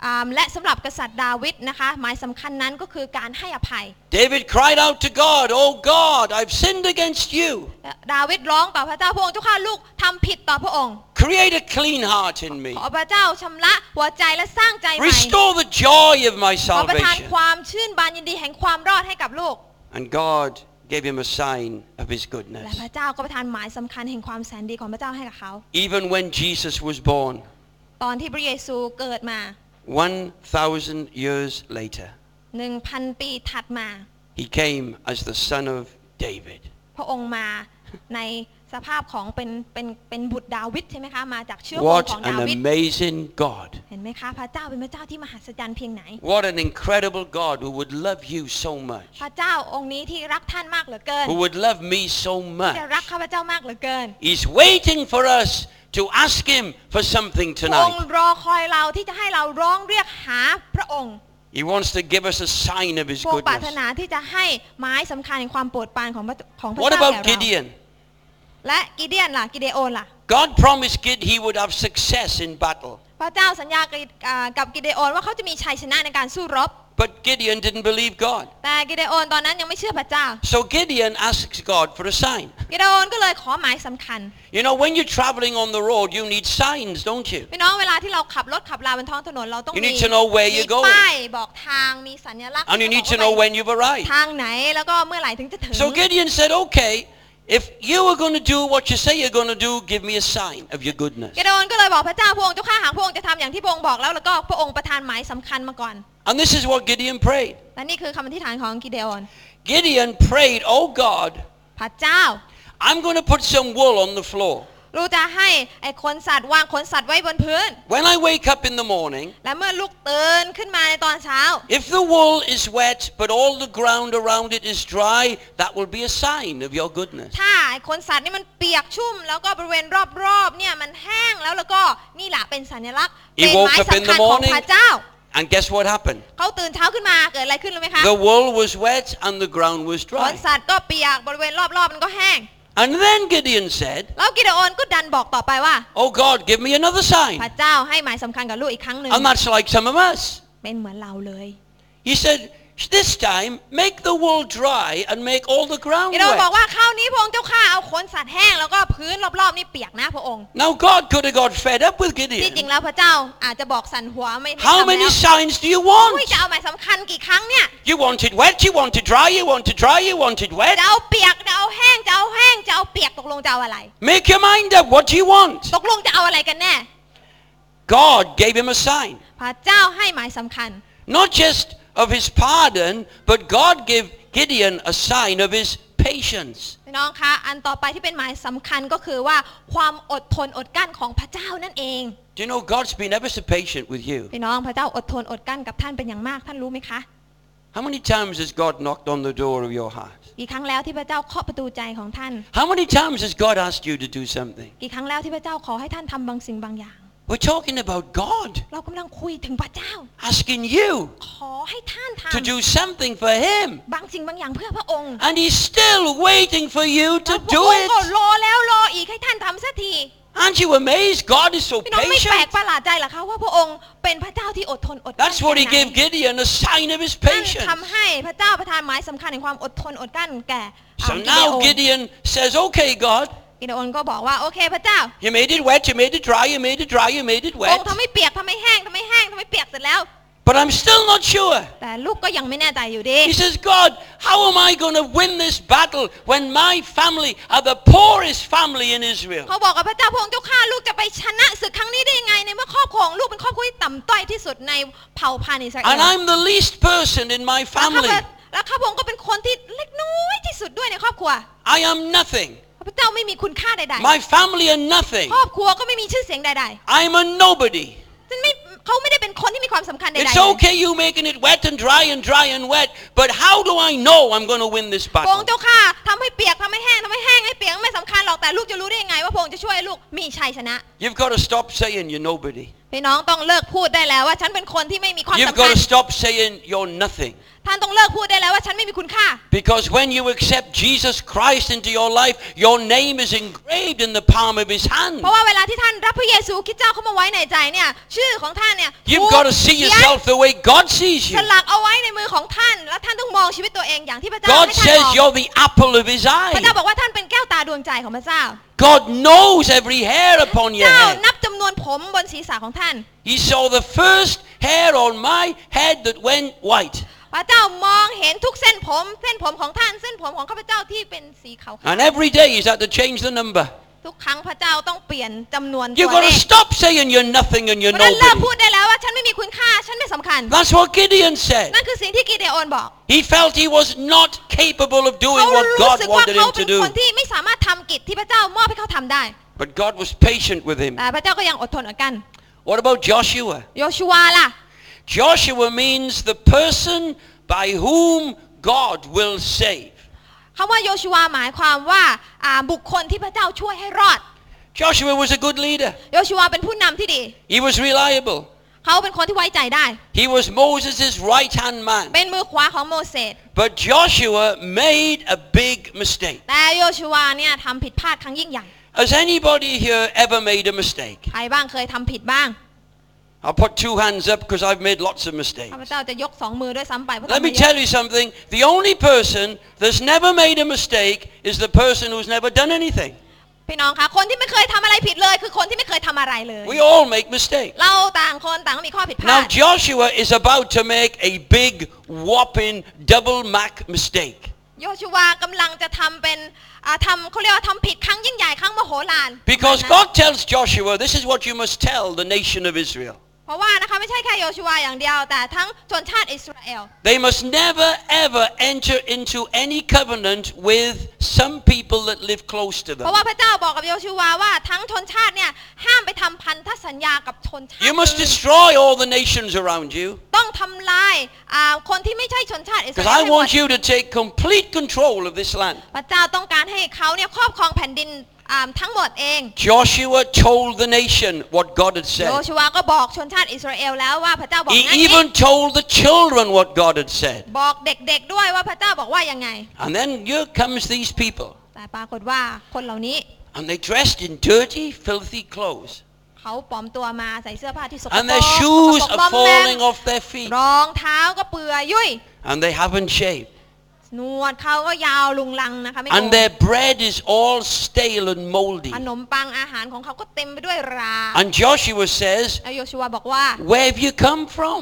อ่าและสำหรับกษัตริย์ดาวิดนะคะหมายสำคัญนั้นก็คือการให้อภัย David cried out to God, Oh God, I've sinned against you. และดาวิดร้องต่อพระเจ้าพระองค์เจ้าข้าลูกทำผิดต่อพระองค์ Create a clean heart in me. ขอพระเจ้าชำระหัวใจและสร้างใจใหม่ Restore the joy of my ขอประทาน salvation. ความชื่นบานยินดีแห่งความรอดให้กับลูก And God gave him a sign of his และ goodness. พระเจ้าก็ประทานหมายสำคัญแห่งความแสนดีของพระเจ้าให้กับเขา Even when Jesus was born, ตอนที่พระเยซูเกิดมา 1,000 years later, 1,000 ปีถัดมา he came as the son of David. พระองค์มา ในสภาพของเป็นเป็นเป็นบุตรดาวิดใช่ไหมคะ มาจากเชื้อวง What ของ an ดาวิด amazing God. เห็นไหมคะ พระเจ้าเป็นพระเจ้าที่มหัศจรรย์เพียงไหน What an incredible God who would love you so much. พระเจ้าองค์นี้ที่รักท่านมากเหลือเกิน Who would love me so ที่จะ much. รักข้าพเจ้ามากเหลือเกิน He's waiting for us to ask him for something พระองค์ tonight. รอคอยเราที่จะให้เราร้องเรียกหาพระองค์ He wants to give us a sign of his พระองค์ปรารถ goodness. นาที่จะให้ไม้สำคัญแห่งความโปรดปรานของพระของพระ What เจ้า about แก่เรา Gideon? และกิเดียนล่ะกิเดโอนล่ะ God promised Gid he would have success in battle. พระเจ้าสัญญากับอ่ากับกิเดโอนว่าเขาจะมีชัยชนะในการสู้รบ But Gideon didn't believe God. แต่กิเดโอนตอนนั้นยังไม่เชื่อพระเจ้า So Gideon asks God for a sign. กิเดโอนก็เลยขอหมายสำคัญ You know, when you're traveling on the road, you need signs, don't you? พี่น้องเวลาที่เราขับรถขับราบนท้องถนนเราต้อง You มี need to know where มี you're going. ป้ายบอกทางมีสัญลักษณ์ And you ที่ need บ to อก know ว่า when you've arrived. ทางไหนแล้วก็เมื่อไหร่ถึงจะถึง So Gideon said, okay, if you are going to do what you say you're going to do, give me a sign of your goodness. กิเดโอนก็เลยบอกพระเจ้าพระองค์เจ้าข้าหากพระองค์จะทำอย่างที่พระองค์บอกแล้วแล้วก็พระองค์ประทานหมายสำคัญมาก่อน And this is what Gideon prayed. และนี่คือคำอธิษฐานของกิเดโอน Gideon prayed, oh God, พระเจ้า I'm going to put some wool on the floor. รู้จะให้ไอ้ขนสัตว์วางขนสัตว์ไว้บนพื้น When I wake up in the morning, และเมื่อลูกตื่นขึ้นมาในตอนเช้า if the wool is wet but all the ground around it is dry, that will be a sign of your goodness. ถ้าไอ้ขนสัตว์นี่มันเปียกชุ่ม แล้วก็บริเวณรอบๆเนี่ยมันแห้งแล้วแล้วก็นี่แหละเป็นสัญลักษณ์ He เป็น woke หมาย up in สำคั the ญของ morning พระเจ้า And guess what happened? เขาตื่นเช้าขึ้นมาเกิดอะไรขึ้นรู้ไหมคะ The wool was wet and the ground was ขน dry. สัตว์ก็เปียกบริเวณรอบๆมันก็แห้ง And then Gideon said, แล้วกิเดโอนก็ดันบอกต่อไปว่า Oh God, give me another พ sign. ระเจ้าให้หมายสำคัญกับลูกอีกครั้งหนึ่ง And that's like some of us. เป็นเหมือนเราเลย He said, this time make the wool dry and make all the ground กิเดโอนบอก wet. ว่าคราวนี้พระองค์เจ้าข้าเอาขนสัตว์แห้งแล้วก็พื้นรอบๆนี่เปียกนะพระองค์ Now God could have got fed up with ที่จริ Gideon. งแล้วพระเจ้าอาจจะบอกสันหัวไม่ไม่ How ทำ many แล้ว signs do you อุ้ย want? จะเอาหมายสำคัญกี่ครั้งเนี่ย You want it wet, you want it dry, you want it dry, you want it จะ wet. เอาเปียกจะเอาแห้งจะเอาแห้งจะเอาเปียกตกลงจะเอาอะไร Make your mind up. What do you want? ตกลงจะเอาอะไรกันแน่ God gave him a sign. พระเจ้าให้หมายสำคัญ Not just of his pardon, but God gave Gideon a sign of his patience. พี่น้องคะ อันต่อไปที่เป็นหมายสำคัญก็คือว่าความอดทนอดกลั้นของพระเจ้านั่นเอง Do you know God's been ever so patient with you? พี่น้องพระเจ้าอดทนอดกลั้นกับท่านเป็นอย่างมากท่านรู้ไหมคะ How many times has God knocked on the door of your heart? กี่ครั้งแล้วที่พระเจ้าเคาะประตูใจของท่าน How many times has God asked you to do something? กี่ครั้งแล้วที่พระเจ้าขอให้ท่านทำบางสิ่งบางอย่าง We're talking about God เรากำลังคุยถึงพระเจ้า asking you ขอให้ท่านท to do something for him. ำบางสิ่งบางอย่างเพื่อพระองค์ And he's still waiting for you แล้ to วพระ do องค์ก็ it. รอแล้วรออีกให้ท่านทำสักที Aren't you amazed? God is so พี่น้องไม่แปลก patient. ประหลาดใจเหรอคะว่าพระองค์เป็นพระเจ้าที่อดทนอดกลั้น That's what he แค่ไหน gave Gideon, a sign of his นั่น patience. ทำให้พระเจ้าประทานหมายสำคัญในความอดทนอดกลั้นแก่อ่า So กิเดโอ now น Gideon says, okay, God, กิเดโอนก็บอกว่าโอเคพระเจ้า you made it wet, you made it dry, you made it dry, you made it พระอง wet. ค์ทำให้เปียกทำให้แห้งทำให้แห้งทำให้เปียกเสร็จแล้ว But I'm still not sure. แต่ลูกก็ยังไม่แน่ใจอยู่ดี He says, God, how am I going to win this battle when my family are the poorest family in Israel? เขาบอกกับพระเจ้าพระองค์เจ้าข้าลูกจะไปชนะศึกครั้งนี้ได้ยังไงในเมื่อครอบครัวของลูกเป็นครอบครัวที่ต่ำต้อยที่สุดในเผ่าพันธุ์อิสราเอล And I'm the least person in my แล้วข้า family. พเจ้าแล้วข้าพระองค์ก็เป็นคนที่เล็กน้อยที่สุดด้วยในครอบครัว I am nothing. พระเจ้าไม่มีคุณค่าใด My family are nothing. ๆ ครอบครัวก็ไม่มีชื่อเสียงใด I'm a nobody. ๆซึ่งไม่เขาไม่ได้เป็นคนที่มีความสำคัญใดๆ It's เลย okay you making it wet and dry and dry and wet, but how do I know I'm going to win this พระองค์ battle? เจ้าข้าทำให้เปียกทำให้แห้งทำให้แห้งให้เปียกไม่สำคัญหรอกแต่ลูกจะรู้ได้ยังไงว่าพระองค์จะช่วยลูกมีชัยชนะ You've got to stop saying you're nobody. พี่น้องต้องเลิกพูดได้แล้วว่าฉันเป็นคนที่ไม่มีความ You've สำคั got ญ to stop saying you're nothing. ท่านต้องเลิกพูดได้แล้วว่าฉันไม่มีคุณค่า Because when you accept Jesus Christ into your life, your name is engraved in the palm of his hand. เพราะว่าเวลาที่ท่านรับพระเยซูคริดเจ้าเข้ามาไว้ในใจเนี่ยชื่อของท่านเนี่ย You've got to see เขียน yourself the way God sees ส you. ลักเอาไว้ในมือของท่าน แล้วท่านต้องมองชีวิตตัวเองอย่างที่พระเจ้า God ให้ท่าน says มอง you're the apple of his พระเจ้า eye. บอกว่าท่านเป็นแก้วตาดวงใจของพระเจ้า God knows every hair upon your เจ้า head. นับจำนวนผมบนศีรษะของท่าน He saw the first hair on my head that went white. พระเจ้ามองเห็นทุกเส้นผม เส้นผมของท่าน เส้นผมของข้าพเจ้าที่เป็นสีขาว And every day he's had to change the number. ๆทุกครั้งพระเจ้าต้องเปลี่ยนจำนวนตัว You've got เล to ข stop saying you're nothing and เพ you're ราะฉะนั้นเลิกพู nobody. ดได้แล้วว่าฉันไม่มีคุณค่าฉันไม่สำคัญ That's what Gideon said. นั่นคือสิ่งที่กิเดโอนบอก He felt he was not capable of doing เขา what รู้ God สึกว่า wanted เขา him เป็ to น do. คนที่ไม่สามารถทำกิจที่พระเจ้ามอบให้เขาทำได้ But God was patient with him. แต่พระเจ้าก็ยังอดทนอดกัน What about Joshua? โยชูวาล่ะ Joshua means the person by whom God will save. คำว่าโยชูวาหมายความว่าอ่าบุคคลที่พระเจ้าช่วยให้รอด Joshua was a good leader. โยชูวาเป็นผู้นำที่ดี He was reliable. เขาเป็นคนที่ไว้ใจได้ He was Moses' right-hand man. เป็นมือขวาของโมเสส But Joshua made a big mistake. แต่โยชูวาเนี่ยทำผิดพลาดครั้งยิ่งใหญ่ Has anybody here ever made a mistake? ใครบ้างเคยทำผิดบ้าง I'll put two hands up because I've made lots of mistakes. ข้าพเจ้าจะยกสองมือด้วยซ้ำไปเพราะ Let ทำ me มาเยอะ tell you something. The only person that's never made a mistake is the person who's never done anything. พี่น้องคะคนที่ไม่เคยทำอะไรผิดเลย คือคนที่ไม่เคยทำอะไรเลย We all make mistakes. เราต่างคนต่างมีข้อผิดพลา Now ด Joshua is about to make a big whopping double mac mistake. โยชูวากำลังจะทำเป็นอ่าทำเขาเรียกว่าทำผิดครั้งยิ่งใหญ่ครั้งมโหฬาร Because นะ God tells Joshua, this is what you must tell the nation of Israel. เพราะว่านะคะไม่ใช่แค่โยชูวาอย่างเดียว แต่ทั้งชนชาติอิสราเอล They must never ever enter into any covenant with some people that live close to เพราะ them. ว่าพระเจ้าบอกกับโยชูวาว่าทั้งชนชาติเนี่ยห้ามไปทำพันธสัญญากับชนชาติ You must อื่น destroy all the nations around you ต้องทำลายอ่าคนที่ไม่ใช่ชนชาติอิสรา because เอล I ให้หมด want you to take complete control of this land. พระเจ้าต้องการให้เขาเนี่ยครอบครองแผ่นดินอ่า ทั้งหมดเอง Joshua told the nation what God had โย said. ชูวาก็บอกชนชาติอิสราเอลแล้วว่าพระเจ้าบอก He งั้นเอง even told the children what God had said. บอกเด็กๆด้วยว่าพระเจ้าบอกว่ายังไง And then here comes these people. แต่ปรากฏว่าคนเหล่านี้ And they dressed in dirty, filthy clothes. เขาปลอมตัวมาใส่เสื้อผ้าที่สกปร And ก their ส shoes กปรก are มอมแมม falling off their feet. รองเท้าก็เปื่อยยุ่ย And they haven't shaved. หนวดเขาก็ยาวลุงลังนะคะไม่โก And น their bread is all stale and moldy. ขนมปังอาหารของเขาก็เต็มไปด้วยรา And Joshua says, แล้วโยชูวาบอกว่า Where have you come from?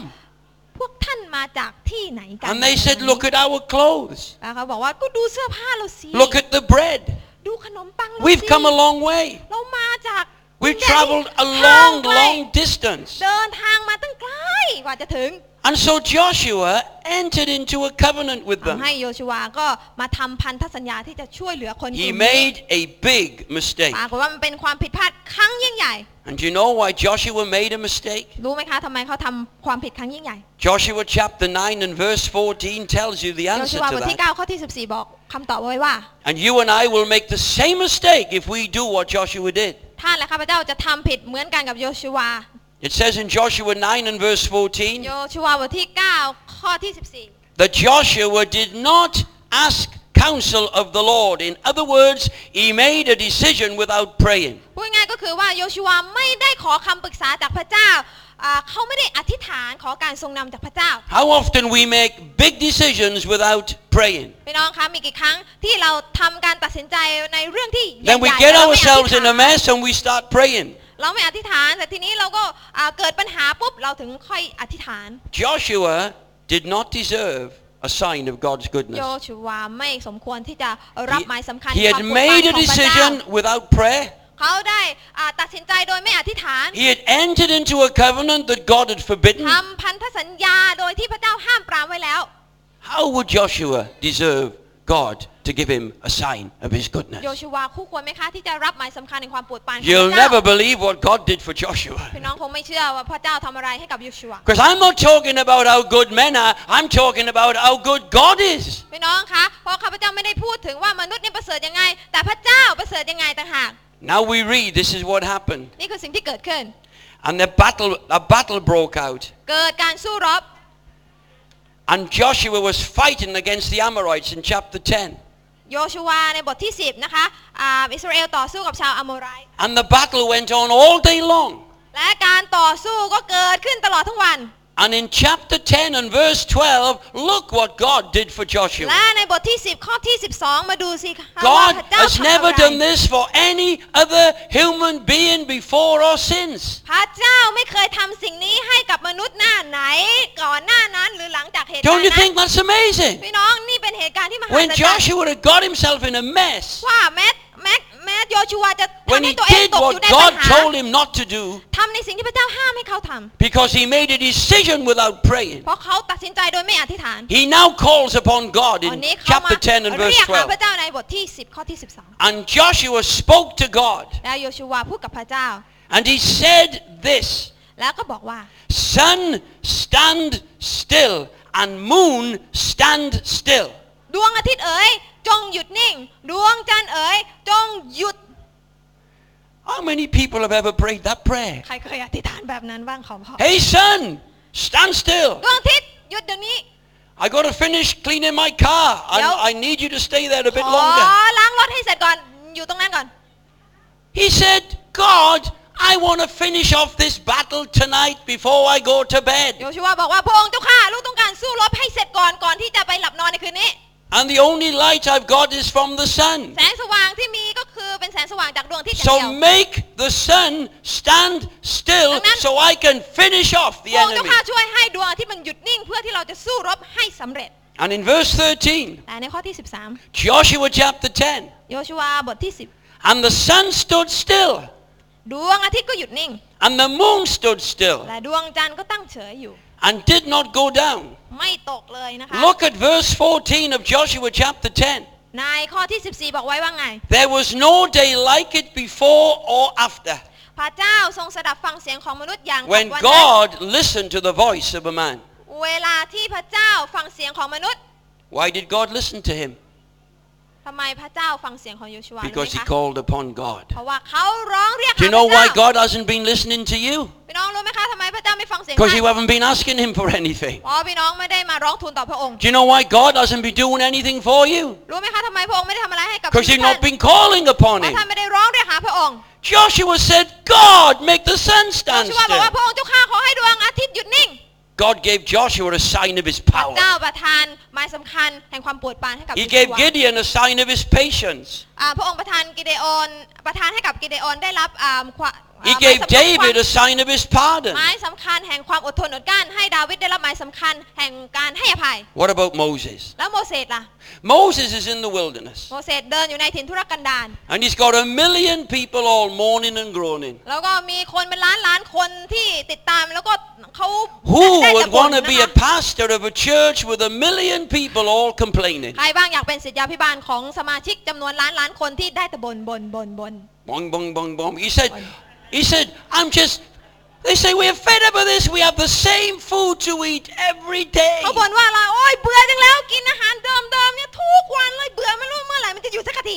พวกท่านมาจากที่ไหนกัน And they said, Look at our clothes. แล้วเขาบอกว่าก็ดูเสื้อผ้าเราสิ Look at the bread. ดูขนมปังเรา We've สิ come a long way. เรามาจาก We've ดินแดน traveled a ที่ห่าง long, ไกล long distance. เดินทางมาตั้งไกลกว่าจะถึง And so Joshua entered into a covenant with ทำ them. ให้โยชูวาก็มาทำพันธสัญญาที่จะช่วยเหลือคนก He ลุ่มนี้ made a big mistake. ปรากฏว่ามันเป็นความผิดพลาดครั้งยิ่งใหญ่ And you know why Joshua made a mistake? รู้ไหมคะทำไมเขาทำความผิดครั้งยิ่งใหญ่ Joshua chapter 9 and verse 14 tells you the โย answer ชูวาบ to ทที่ that. 9 ข้อที่ 14 บอกคำตอบเอาไว้ว่า And you and I will make the same mistake if we do what Joshua did. ท่านและข้าพเจ้าจะทำผิดเหมือนกันกับโยชูวา It says in Joshua 9 and verse โย 14 ชูวาบทที่ 9 ข้อที่ that Joshua did not ask counsel of the Lord. In other words, he made a decision without praying. 14 พูดง่ายๆก็คือว่าโยชูวาไม่ได้ขอคำปรึกษาจากพระเจ้าอ่าเขาไม่ได้อธิษฐานขอการทรงนำจากพระเจ้า How often we make big decisions without praying? พี่น้องคะมีกี่ครั้งที่เราทำการตัดสินใจในเรื่องที่ใหญ่ Then we ๆ get แต่เราไม่อธิษ ourselves in ฐา a น mess and we start praying. เราไม่อธิษฐานแต่ทีนี้เราก็อ่าเกิดปัญหาปุ๊บเราถึงค่อยอธิษฐาน Joshua did not deserve a sign of God's โย goodness. ชูวาไม่สมควรที่จะรับหมายสำคัญ He ควา had มโปรดปราน made a ของพระเจ้า decision without prayer. เขาได้อ่าตัดสินใจโดยไม่อธิษฐาน He had entered into a covenant that God had forbidden. ทำพันธสัญญาโดยที่พระเจ้าห้ามปรามไว้แล้ว How would Joshua deserve God to give him a sign of his goodness? โยชูวาคู่ควรไหมคะที่จะรับหมายสำคัญในความโปรดปรานของพ You'll ระเจ้า never believe what God did for Joshua. พี่น้องคงไม่เชื่อว่าพระเจ้าทำอะไรให้กับโยชูวา Because I'm not talking about how good men are, I'm talking about how good God is. พี่น้องคะเพราะข้าพเจ้าไม่ได้พูดถึงว่ามนุษย์เนี่ยประเสริฐยังไง แต่พระเจ้าประเสริฐยังไงต่างหาก Now we read, this is what happened. นี่คือสิ่งที่เกิดขึ้น And the battle, a battle broke out. เกิดการสู้รบ And Joshua was fighting against the Amorites in chapter 10. โยชูวาในบทที่ 10 นะคะอ่าอิสราเอลต่อสู้กับชาวอโมไรต์ And the battle went on all day long. และการต่อสู้ก็เกิดขึ้นตลอดทั้งวัน And in chapter 10 and verse 12, look what God did for Joshua. และในบทที่ 10 ข้อที่ 12 มาดูสิคะว่า God พระเจ้า has ทำ never อะไร done this for any other human being before or since. พระเจ้าไม่เคยทำสิ่งนี้ให้กับมนุษย์หน้าไหน ก่อนหน้านั้นหรือหลังจากเหตุการ Don't ณ์ you นั้น think that's amazing? พี่น้องนี่เป็นเหตุการณ์ที่มหัศ When จรรย์ Joshua had got himself in a mess, ว่าแม้แม้ แม้โย โยชูวาจะทำ when ให้ he ตัวเอง did ตกอยู่ what ในปัญ God หา told him not to do ทำในสิ่งที่พระเจ้าห้ามให้เขาทำ because he made a decision without praying. เพราะเขาตัดสินใจโดยไม่อธิษฐาน He now calls upon God ตอน in นี้เขามา chapter 10 and เรี verse ยกหาพระ 12. เจ้าในบทที่ 10 ข้อที่ And Joshua spoke to God 12 แล้วโยชูวาพูดกับพระเจ้า and he said this แล้วก็บอกว่า Sun, stand still, and moon, stand still. ดวงอาทิตย์เอ๋ย จงหยุดนิ่ง ดวงจันทร์เอ๋ย จงหยุด How many people have ever prayed that prayer? ใครเคยอธิษฐานแบบนั้นบ้างขอบอก Hey, sun, stand still. ดวงอาทิตย์หยุดเดี๋ยวนี้ I got to finish cleaning my car, and Yo. I need you to stay there a bit ขอ longer. ล้างรถให้เสร็จก่อน อยู่ตรงนั้นก่อน He said, God, I want to finish off this battle tonight before I go to โย bed. ชูวาบอกว่าพระองค์เจ้าข้าลูกต้องการสู้รบให้เสร็จก่อนก่อนที่จะไปหลับนอนในคืนนี้ And the only light I've got is from the sun. แสงสว่างที่มีก็คือเป็นแสงสว่างจากดวงอาทิตย์อย่างเดียว So make the sun stand still Amen. so I can finish off พ the ระองค์เจ้า enemy. ข้าช่วยให้ดวงอาทิตย์มันหยุดนิ่ง เพื่อที่เราจะสู้รบให้สำเร็จ And in verse 13, แต่ในข้อที่ Joshua chapter 10, 13 โยชูวาบทที่ and the sun stood still, 10 ดวงอาทิตย์ก็หยุดนิ่ง and the moon stood still, และดวงจันทร์ก็ตั้งเฉยอยู่ and did not go down. ไม่ตกเลยนะคะ Look at verse 14 of Joshua chapter 10. ในข้อที่ 14 บอกไว้ว่าไง There was no day like it before or after พระเจ้าทรงสดับฟังเสียงของมนุษย์อย่างกับ when วันนั้น God listened to the voice of a man. เวลาที่พระเจ้าฟังเสียงของมนุษย์ Why did God listen to him? ทำไมพระเจ้าฟังเสียงของโยชูวารู้ Because ไหม he คะ called upon God. เพราะว่าเขาร้องเรียก Do หา you พ know ระ why เจ้า God hasn't been listening to you? พี่น้องรู้ไหมคะทำไมพระเจ้าไม่ฟังเสียง Because ท่าน you haven't been asking him for anything. เพราะพี่น้องไม่ได้มาร้องทูลต่อพระองค์ Do you know why God hasn't been doing anything for you? รู้ไหมคะทำไมพระองค์ไม่ได้ทำอะไรให้กับ Because ชีวิต you've ท่าน not been calling เพ upon ราะ him. ท่านไม่ได้ร้องเรียกหาพระองค์ Joshua said, God, make the sun โย stand ชูวาบอกว่า still. พระองค์เจ้าข้าขอให้ดวงอาทิตย์หยุดนิ่ง God gave Joshua a sign of his พระ power. เจ้าประทานหมายสำคัญแห่งความปวดปรานให้กับ He โยชู gave วา Gideon a sign of his patience. อ่าพระองค์ประทานกิเดโอนประทานให้กับกิเดโอนได้รับอ่าความ He อ่า gave หมายสำคัญ David a sign of his pardon. หมายสำคัญแห่งความอดทนอดกลั้นให้ดาวิดได้รับหมายสำคัญแห่งการให้อภัย What about Moses? แล้วโมเสสล่ะ Moses is in the wilderness โมเสสเดินอยู่ในถิ่นทุรกันดาร and he's got a million people all mourning and groaning. แล้วก็มีคนเป็นล้านล้านคนที่ติดตามแล้วก็เขา Who ได้แต่ would บ่น want to นะ be คะ a pastor of a church with a million people all complaining? ใครบ้างอยากเป็นศิษยาภิบาลของสมาชิกจำนวนล้านล้านคนที่ได้แต่บ่นบ่นบ่นบ่น Bong, bong, bong, bong. He said, he said, I'm just, they say we're fed up of this. We have the same food to eat every day. เขาบ่นว่าอะไรโอ้ยเบื่อจังแล้วกินอาหารเดิมๆเนี่ยทุกวันเลยเบื่อไม่รู้เมื่อไหร่มันจะอยู่สักที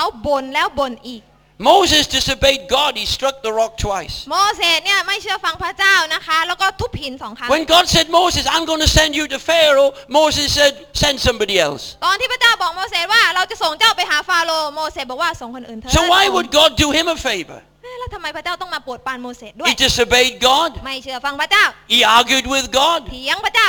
เขาบ่นแล้วบ่นอีก Moses disobeyed God. He struck the rock twice. โมเสสเนี่ยไม่เชื่อฟังพระเจ้านะคะ แล้วก็ทุบหินสองครั้ง When God said, Moses, I'm going to send you to Pharaoh, Moses said, send somebody else. ตอนที่พระเจ้าบอกโมเสสว่าเราจะส่งเจ้าไปหาฟาโรห์โมเสสบอกว่าส่งคนอื่นเถอะ So why would God do him a favor? เอ๊ะแล้วทำไมพระเจ้าต้องมาโปรดปรานโมเสสด้วย He disobeyed God. ไม่เชื่อฟังพระเจ้า He argued with God. เถียงพระเจ้า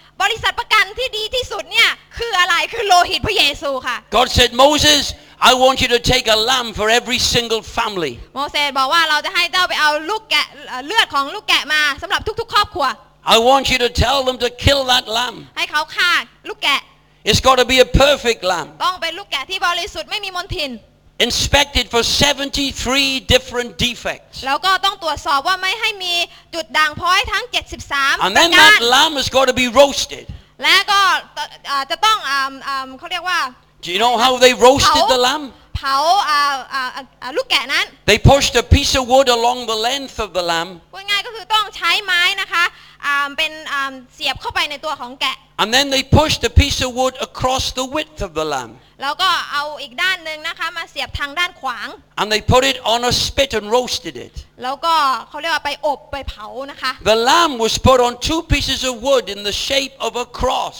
บริษัทประกันที่ดีที่สุดเนี่ยคืออะไรคือโลหิตพระเยซูค่ะ God said, Moses, I want you to take a lamb for every single family. โมเสสบอกว่าเราจะให้เจ้าไปเอาลูกแกะเอ่อเลือดของลูกแกะมาสำหรับทุกๆ ครอบครัว I want you to tell them to kill that lamb. ให้เขาฆ่าลูกแกะ It's got to be a perfect lamb. ต้องเป็นลูกแกะที่บริสุทธิ์ไม่มีมลทิน Inspected for 73 different defects. แล้วก็ต้องตรวจสอบว่าไม่ให้มีจุดด่างพร้อยทั้ง 73 And ประ then การ that lamb has got to be roasted. และก็อ่าจะต้องอ่าอ่าเขาเรียกว่า Do you know how they roasted the lamb? เผาอ่าอ่าอ่าลูกแกะนั้น They pushed a piece of wood along the length of the lamb พูดง่ายๆก็คือต้องใช้ไม้นะคะ อ่าเป็นอ่าเสียบเข้าไปในตัวของแกะ And then they pushed a piece of wood across the width of the lamb. แล้วก็เอาอีกด้านหนึ่งนะคะมาเสียบทางด้านขวาง And they put it on a spit and roasted it. แล้วก็เขาเรียกว่าไปอบไปเผานะคะ The lamb was put on two pieces of wood in the shape of a cross.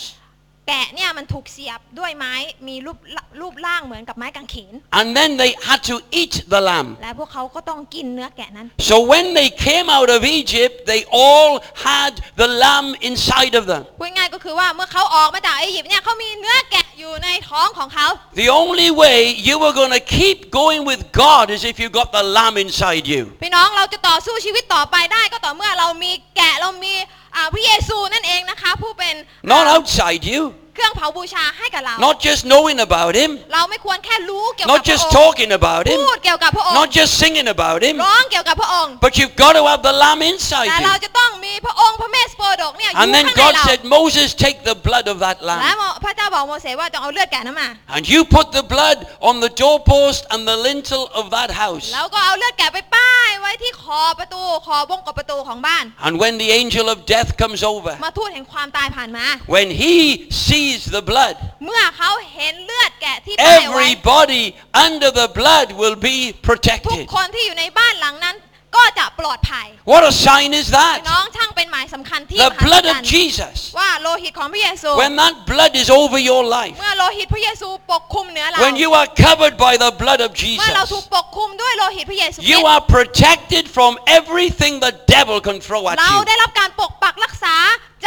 แกะเนี่ยมันถูกเสียบด้วยไม้มีรูปรูปร่างเหมือนกับไม้กางเขน And then they had to eat the lamb. และพวกเขาก็ต้องกินเนื้อแกะนั้น So when they came out of Egypt, they all had the lamb inside of them. พูดง่ายๆก็คือว่าเมื่อเขาออกมาจากอียิปต์เนี่ยเขามีเนื้อแกะอยู่ในท้องของเขา The only way you were going to keep going with God is if you got the lamb inside you. พี่น้องเราจะต่อสู้ชีวิตต่อไปได้ก็ต่อเมื่อเรามีแกะเรามีอ่า พระเยซูนั่นเองนะคะผู้เป็น Not outside you. เครื่องเผาบูชาให้กับเรา Not just knowing about him. เราไม่ควรแค่รู้เกี่ยวกับ Not พระ just องค์ talking about him. พูดเกี่ยวกับพระองค์ Not just singing about him. ร้องเกี่ยวกับพระองค์ But you've got to have the lamb แต่ inside เรา you. จะต้องมีพระองค์พระเมสโปรดกเนี่ยอยู่ And ข้าง then ใน God เรา said, Moses, take the blood of that และ lamb. พระเจ้าบอกโมเสสว่าจงเอาเลือดแกะนั้นมา And you put the blood on the doorpost and the lintel of that house. แล้วก็เอาเลือดแกะไปป้ายไว้ที่คอประตูคอบงกบประตูของบ้าน And when the angel of death comes over, มาทูตแห่งความตายผ่านมา when he sees the blood, เมื่อเขาเห็นเลือดแกะที่ป้ายไว้ everybody under the blood will be ทุก protected. คนที่อยู่ในบ้านหลังนั้น ก็จะปลอดภัย What a sign is พี่น้อ that? งช่างเป็นหมายสำคัญที่ The มหัศ blood จร of รย์ Jesus. ว่าโลหิตของพระเยซู When that blood is over your life, เมื่อโลหิตพระเยซูปกคลุมเหนือเรา when you are covered by the blood of เมื่อเราถูก Jesus, ปกคลุมด้วยโลหิตพระเยซูคริส you ต์ are protected from everything the devil can throw at เรา you. ได้รับการปกปักรักษา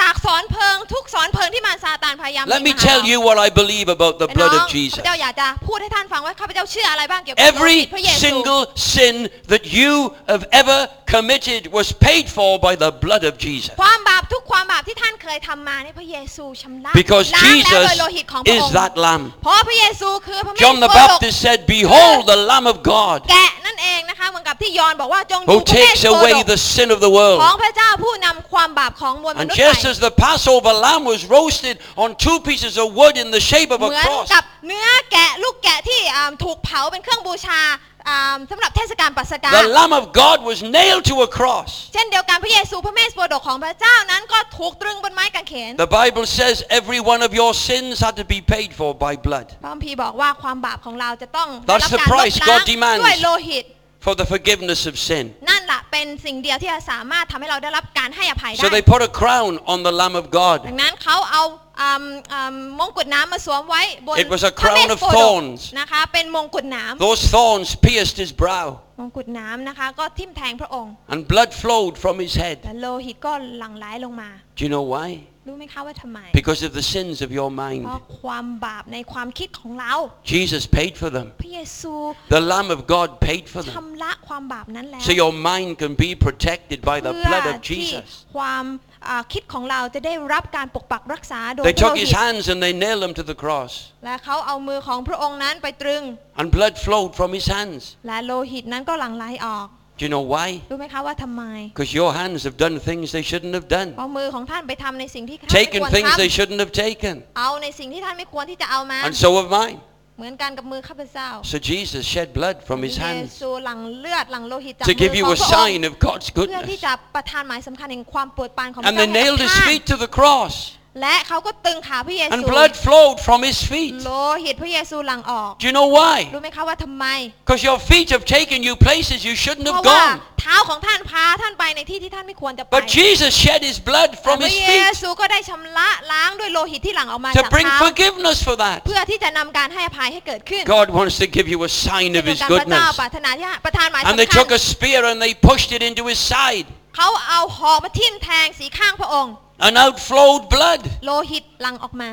จากสอนเพลิงทุกสอนเพลิงที่มารซาตานพยายาม Let me ยิงมาหา tell เรา you what I believe about the พี่น้อง blood of ข้า Jesus. พเจ้าอยากจะพูดให้ท่านฟังว่าข้าพเจ้าเชื่ออะไรบ้างเกี่ยวกับโลหิต Every พระเยซู single sin that you have ever committed was paid for by the blood of Jesus. ความบาปทุกความบาปที่ท่านเคยทำมาในพระเยซูชำระ Because ล้างแล้วโด Jesus ยโลหิตของพระ is องค์ that lamb. เพราะพระเยซูคือพระเมส John the โปรดก Baptist said, Behold the Lamb of God แกะนั่นเองนะคะเหมือนกับที่ยอห์นบอกว่าจงดู who พระเมส takes โปร away ดก the sin of the ของ world. พระเจ้าผู้นำความบาปของมวลม And นุษย์ just ไas the Passover lamb was roasted on two pieces of wood in the shape of เห a มือน cross, กับเนื้อแกะลูกแกะที่อ่าถูกเผาเป็นเครื่องบูชาอ่าสำหรับเทศกาลปัสกา the Lamb of God was nailed to a cross. เช่นเดียวกันพระเยซูพระเมสโปรดกของพระเจ้านั้นก็ถูกตรึงบนไม้กางเขน The Bible says every one of your sins had to be paid for by blood พระคัมภีร์บอกว่าความบาปของเราจะต้อง That's ได้รับ the การลบ price ล้าง God demands. ด้วยโลหิต For the forgiveness of sin. นั่นแหละเป็นสิ่งเดียวที่จะสามารถทำให้เราได้รับการให้อภัยได้ So they put a crown on the Lamb of ดั God. งนั้นเขาเอาอืมอืมมงกุฎน้ำมาสวมไว้บน It was a พระเม crown ส of โปรดก thorns. นะคะเป็นมงกุฎน้ Those thorns pierced his brow ำมงกุฎน้ำนะคะก็ทิ่มแทงพระองค์ and blood flowed from his head. แต่โลหิตก็หลั่งไหลลงมา Do you know why? รู้ไหมคะว่าทำไม Because of the sins of your เพ mind. ราะความบาปในความคิดของเรา Jesus paid for them. พระเยซู The Lamb of God paid for them. ชำระความบาปนั้นแล้ว So your mind can be protected by the เพื่อ blood of ที่ Jesus. ความอ่าคิดของเราจะได้รับการปกปักรักษาโดย They พระโล took หิ his ต hands and they nailed him to the cross. และเขาเอามือของพระองค์นั้นไปตรึง And blood flowed from his hands. และโลหิตนั้นก็หลั่งไหลออก Do you know why? รู้ไหมคะว่าทำไม Because your hands have done things they shouldn't have done. เพราะมือของท่านไปทำในสิ่งที่ท่านไม่ Taken ควร things they ทำ shouldn't have taken. เอาในสิ่งที่ท่านไม่ควรที่จะเอามา And so have mine. เหมือนกันกับมือข้าพเจ้า So Jesus shed blood from พ his ระเย hands ซูหลั่งเลือดหลั่งโลหิตจาก to มือ give ข you อง a พระอง sign ค์ of God's เพื่อที่ goodness. จะประทานหมายสำคัญแห่งความโปรดปรานของพระ And เจ้า they ให้ nailed กับ his ท่าน feet to the cross. และเขาก็ตึงขาพระเยซู And blood flowed from his feet. โลหิตพระเยซูหลั่งออก Do you know why? รู้ไหมคะว่าทำไม Because your feet have taken you places you shouldn't เพ have ราะว่า gone. เท้าของท่านพาท่านไปในที่ที่ท่านไม่ควรจะไป But Jesus shed his blood แต่ from พระ his เย feet ซูก็ได้ชำระล้างด้วยโลหิตที่หลั่งออกมา to จาก bring เท้า forgiveness for that. เพื่อที่จะนำการให้อภัยให้เกิดขึ้น God wants to give you a sign เช่น of เดียว his กันพระเจ้า goodness. ปรารถนาที่จะประทานหมาย And สำ they คัญ took a spear and they pushed it into his side. เขาเอาหอกมาทิ่มแทงสีข้างพระองค์ And out flowed blood โลหิตหลั่งออกมา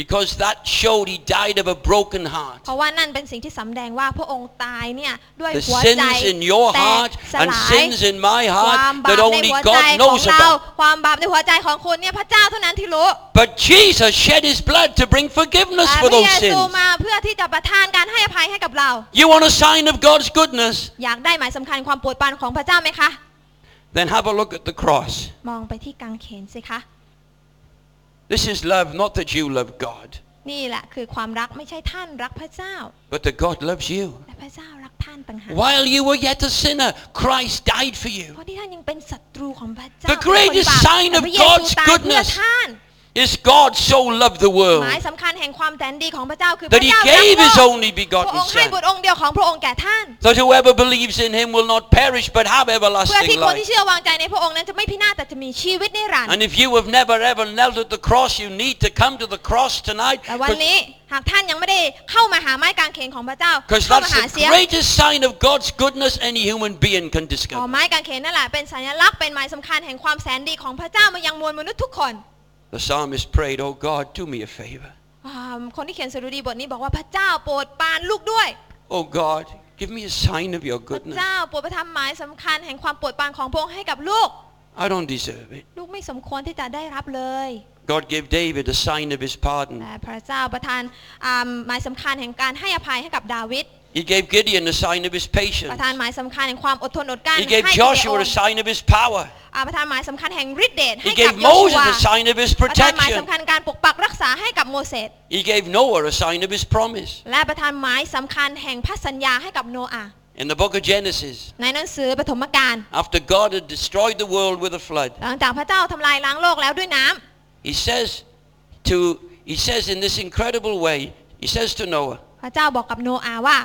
because that showed he died of a broken heart. เพราะว่านั่นเป็นสิ่งที่สำแดงว่าพระองค์ตายเนี่ยด้วย The หัวใจ sins in your แตก heart ส and ลาย sins in my ความ heart บา that ปใน only หัวใจ God ของ knows เรา about. ความบาปในหัวใจของคุณเนี่ยพระเจ้าเท่านั้นที่รู้ But Jesus shed his blood to bring forgiveness แต่ for พระ those เยซู sins. มาเพื่อที่จะประทานการให้อภัยให้กับเรา You want a sign of God's goodness? อยากได้หมายสำคัญความโปรดปรานของพระเจ้าไหมคะ Then have a look at the cross. มองไปที่กางเขนสิคะ This is love, not that you love God. นี่แหละคือความรักไม่ใช่ท่านรักพระเจ้า but that God loves you. แต่พระเจ้ารักท่านต่างหาก While you were yet a sinner, Christ died for เพ you. ราะที่ท่านยังเป็นศัตรูของพระเจ้า The เป็นคน greatest บาป sign แต่ of พระเยซู God's ตายเพื่อ goodness ท่าน Is God so loved the ห world มายสำคัญแห่งความแสนดีของพระเจ้าคือพ that ระ he เจ้ารัก gave โล his ก only พระ begotten องค์ให้ Son, บุตรองค์เดียวของพระองค์แก่ท่าน that whoever believes in him will not perish but have เพื่อที่ everlasting คนที่ life. เชื่อวางใจในพระองค์นั้นจะไม่พินาศแต่จะมีชีวิตนิรันดร์ And if you have never ever knelt at the cross, you need to come to the cross tonight แต่วันนี้หากท่านยังไม่ได้เข้ามาหาไม้กางเขนของพระเจ้า because เข้ามา that's หา the เสีย greatest sign of God's goodness any human being can อ๋อ discover. ไม้กางเขนนั่นแหละเป็นสัญลักษณ์เป็นหมายสำคัญแห่งความแสนดีของพระเจ้ามายังมวลมนุษย์ทุกคน The psalmist prayed, Oh God, do me a favor. อ่าคนที่เขียนสดุดีบทนี้บอกว่าพระเจ้าโปรดปรานลูกด้วย Oh God, give me a sign of your พระ goodness. เจ้าโปรดประทานหมายสำคัญแห่งความโปรดปรานของพระองค์ให้กับลูก I don't deserve it. ลูกไม่สมควรที่จะได้รับเลย God gave David a sign of his pardon. แต่พระเจ้าประทานอ่าหมายสำคัญแห่งการให้อภัยให้กับดาวิด He gave Gideon a sign of his ป patience. ระทานหมายสำคัญแห่งความอดทนอดกลั้น He ให้ gave กิเดโอ Joshua น a sign of his power. อ่าประทานหมายสำคัญแห่งฤทธิเดชให้ He กับ gave โยชู Moses วา a sign of his ประทานหมาย protection. สำคัญการปกปักรักษาให้กับโมเสส He gave Noah a sign of his promise. และประทานหมายสำคัญแห่งพระสัญญาให้กับโนอาห์ In the book of Genesis, ในหนังสือปฐมกาล after God had destroyed the world with a flood, หลังจากพระเจ้าทำลายล้างโลกแล้วด้วยน้ำ he says to he says in this incredible way, he says to Noah, พระเจ้าบอกกับโนอาห์ว่า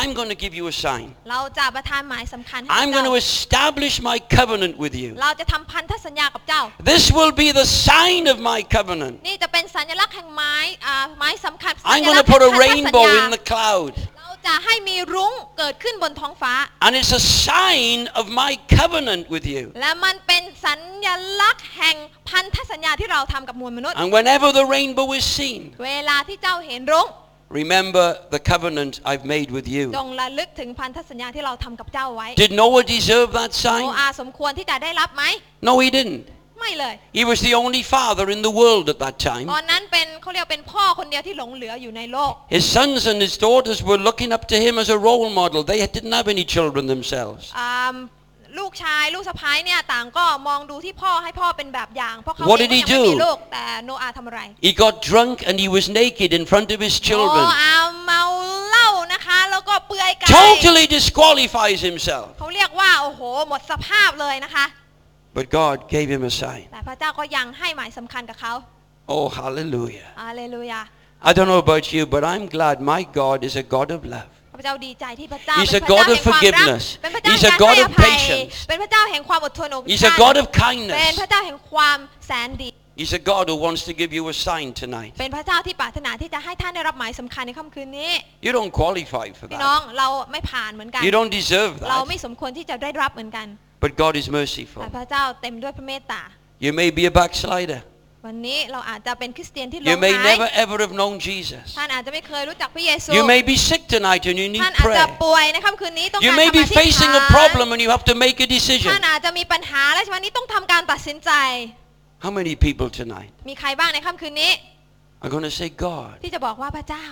I'm going to give you a sign. เราจะประทานหมายสำคัญให้ I'm เจ้า going to establish my covenant with you. เราจะทำพันธสัญญากับเจ้า This will be the sign of my covenant. นี่จะเป็นสัญลักษณ์แห่งไม้อ่าไม้สำคัญ I'm สัญ going ลั to กษณ์ put แห่ a งพันธสัญ rainbow ญา in the cloud. เราจะให้มีรุ้งเกิดขึ้นบนท้องฟ้า And it's a sign of my covenant with you. และมันเป็นสัญลักษณ์แห่งพันธสัญญาที่เราทำกับมวลมนุษย์ And whenever the rainbow is seen, เวลาที่เจ้าเห็นรุ้ง remember the covenant I've made with จ you. งระลึกถึงพันธสัญญาที่เราทำกับเจ้าไว้ Did Noah deserve that โน sign? อาห์สมควรที่จะได้รับไหม No, he didn't. ไม่เลย He was the only father in the world at that ต time. อนนั้นเป็นเขาเรียกเป็นพ่อคนเดียวที่หลงเหลืออยู่ในโลก His sons and his daughters were looking up to him as a role model. They didn't have any children themselves. อ่า ลูกชายลูกสะพ้ายเนี่ยต่างก็มองดูที่พ่อให้พ่อเป็นแบบอย่าง เพราะเขา What เอง did ก็ he ยังไม่มี do? ลูกแต่โนอาห์ทำอะไร He got drunk and he was naked in front of his โน children. อาห์เมาเหล้านะคะ แล้วก็เปลือยกาย Totally disqualifies himself. เขาเรียกว่าโอ้โหหมดสภาพเลยนะคะ But God gave him a sign. แต่พระเจ้าก็ยังให้หมายสำคัญกับเขา Oh, hallelujah. อาเลลูยา I don't know about you, but I'm glad my God is a God of love. พระเจ้าดีใจที่พระเจ้า He's เป็ a นพระ God เจ้า of แห่งความรัก forgiveness. เป็นพระเจ้า He's แห่ a ง God การ of ให้อภัย patience. เป็นพระเจ้าแห่งความอดทนอดก He's ลั้ a น God of เป็น kindness. พระเจ้าแห่งความแสนดี He's a God who wants to give you a sign tonight. เป็นพระเจ้าที่ปรารถนาที่จะให้ท่านได้รับหมายสำคัญในค่ำคืนนี้ You don't qualify for พี่น้อง that. เราไม่ผ่านเหมือนกัน You don't deserve เรา that. ไม่สมควรที่จะได้รับเหมือนกัน But God is แต่ merciful. พระเจ้าเต็มด้วยพระเมตตา You may be a backslider. วันนี้เราอาจจะเป็นคริสเตียนที่หล You ง may หาย never ever have known Jesus. ท่านอาจจะไม่เคยรู้จักพระเยซู You may be sick tonight and you need ท่านอาจจะ prayer. ป่วยในค่ำคืนนี้ต้อง You การ may คำ be อธิษ facing a ฐาน problem and you have to make a ท่าน decision. อาจจะมีปัญหาและวันนี้ต้องทำการตัดสินใจ How many people tonight มีใครบ้างในค่ำคืนนี้ are going to say, God, ที่จะบอกว่าพระเจ้า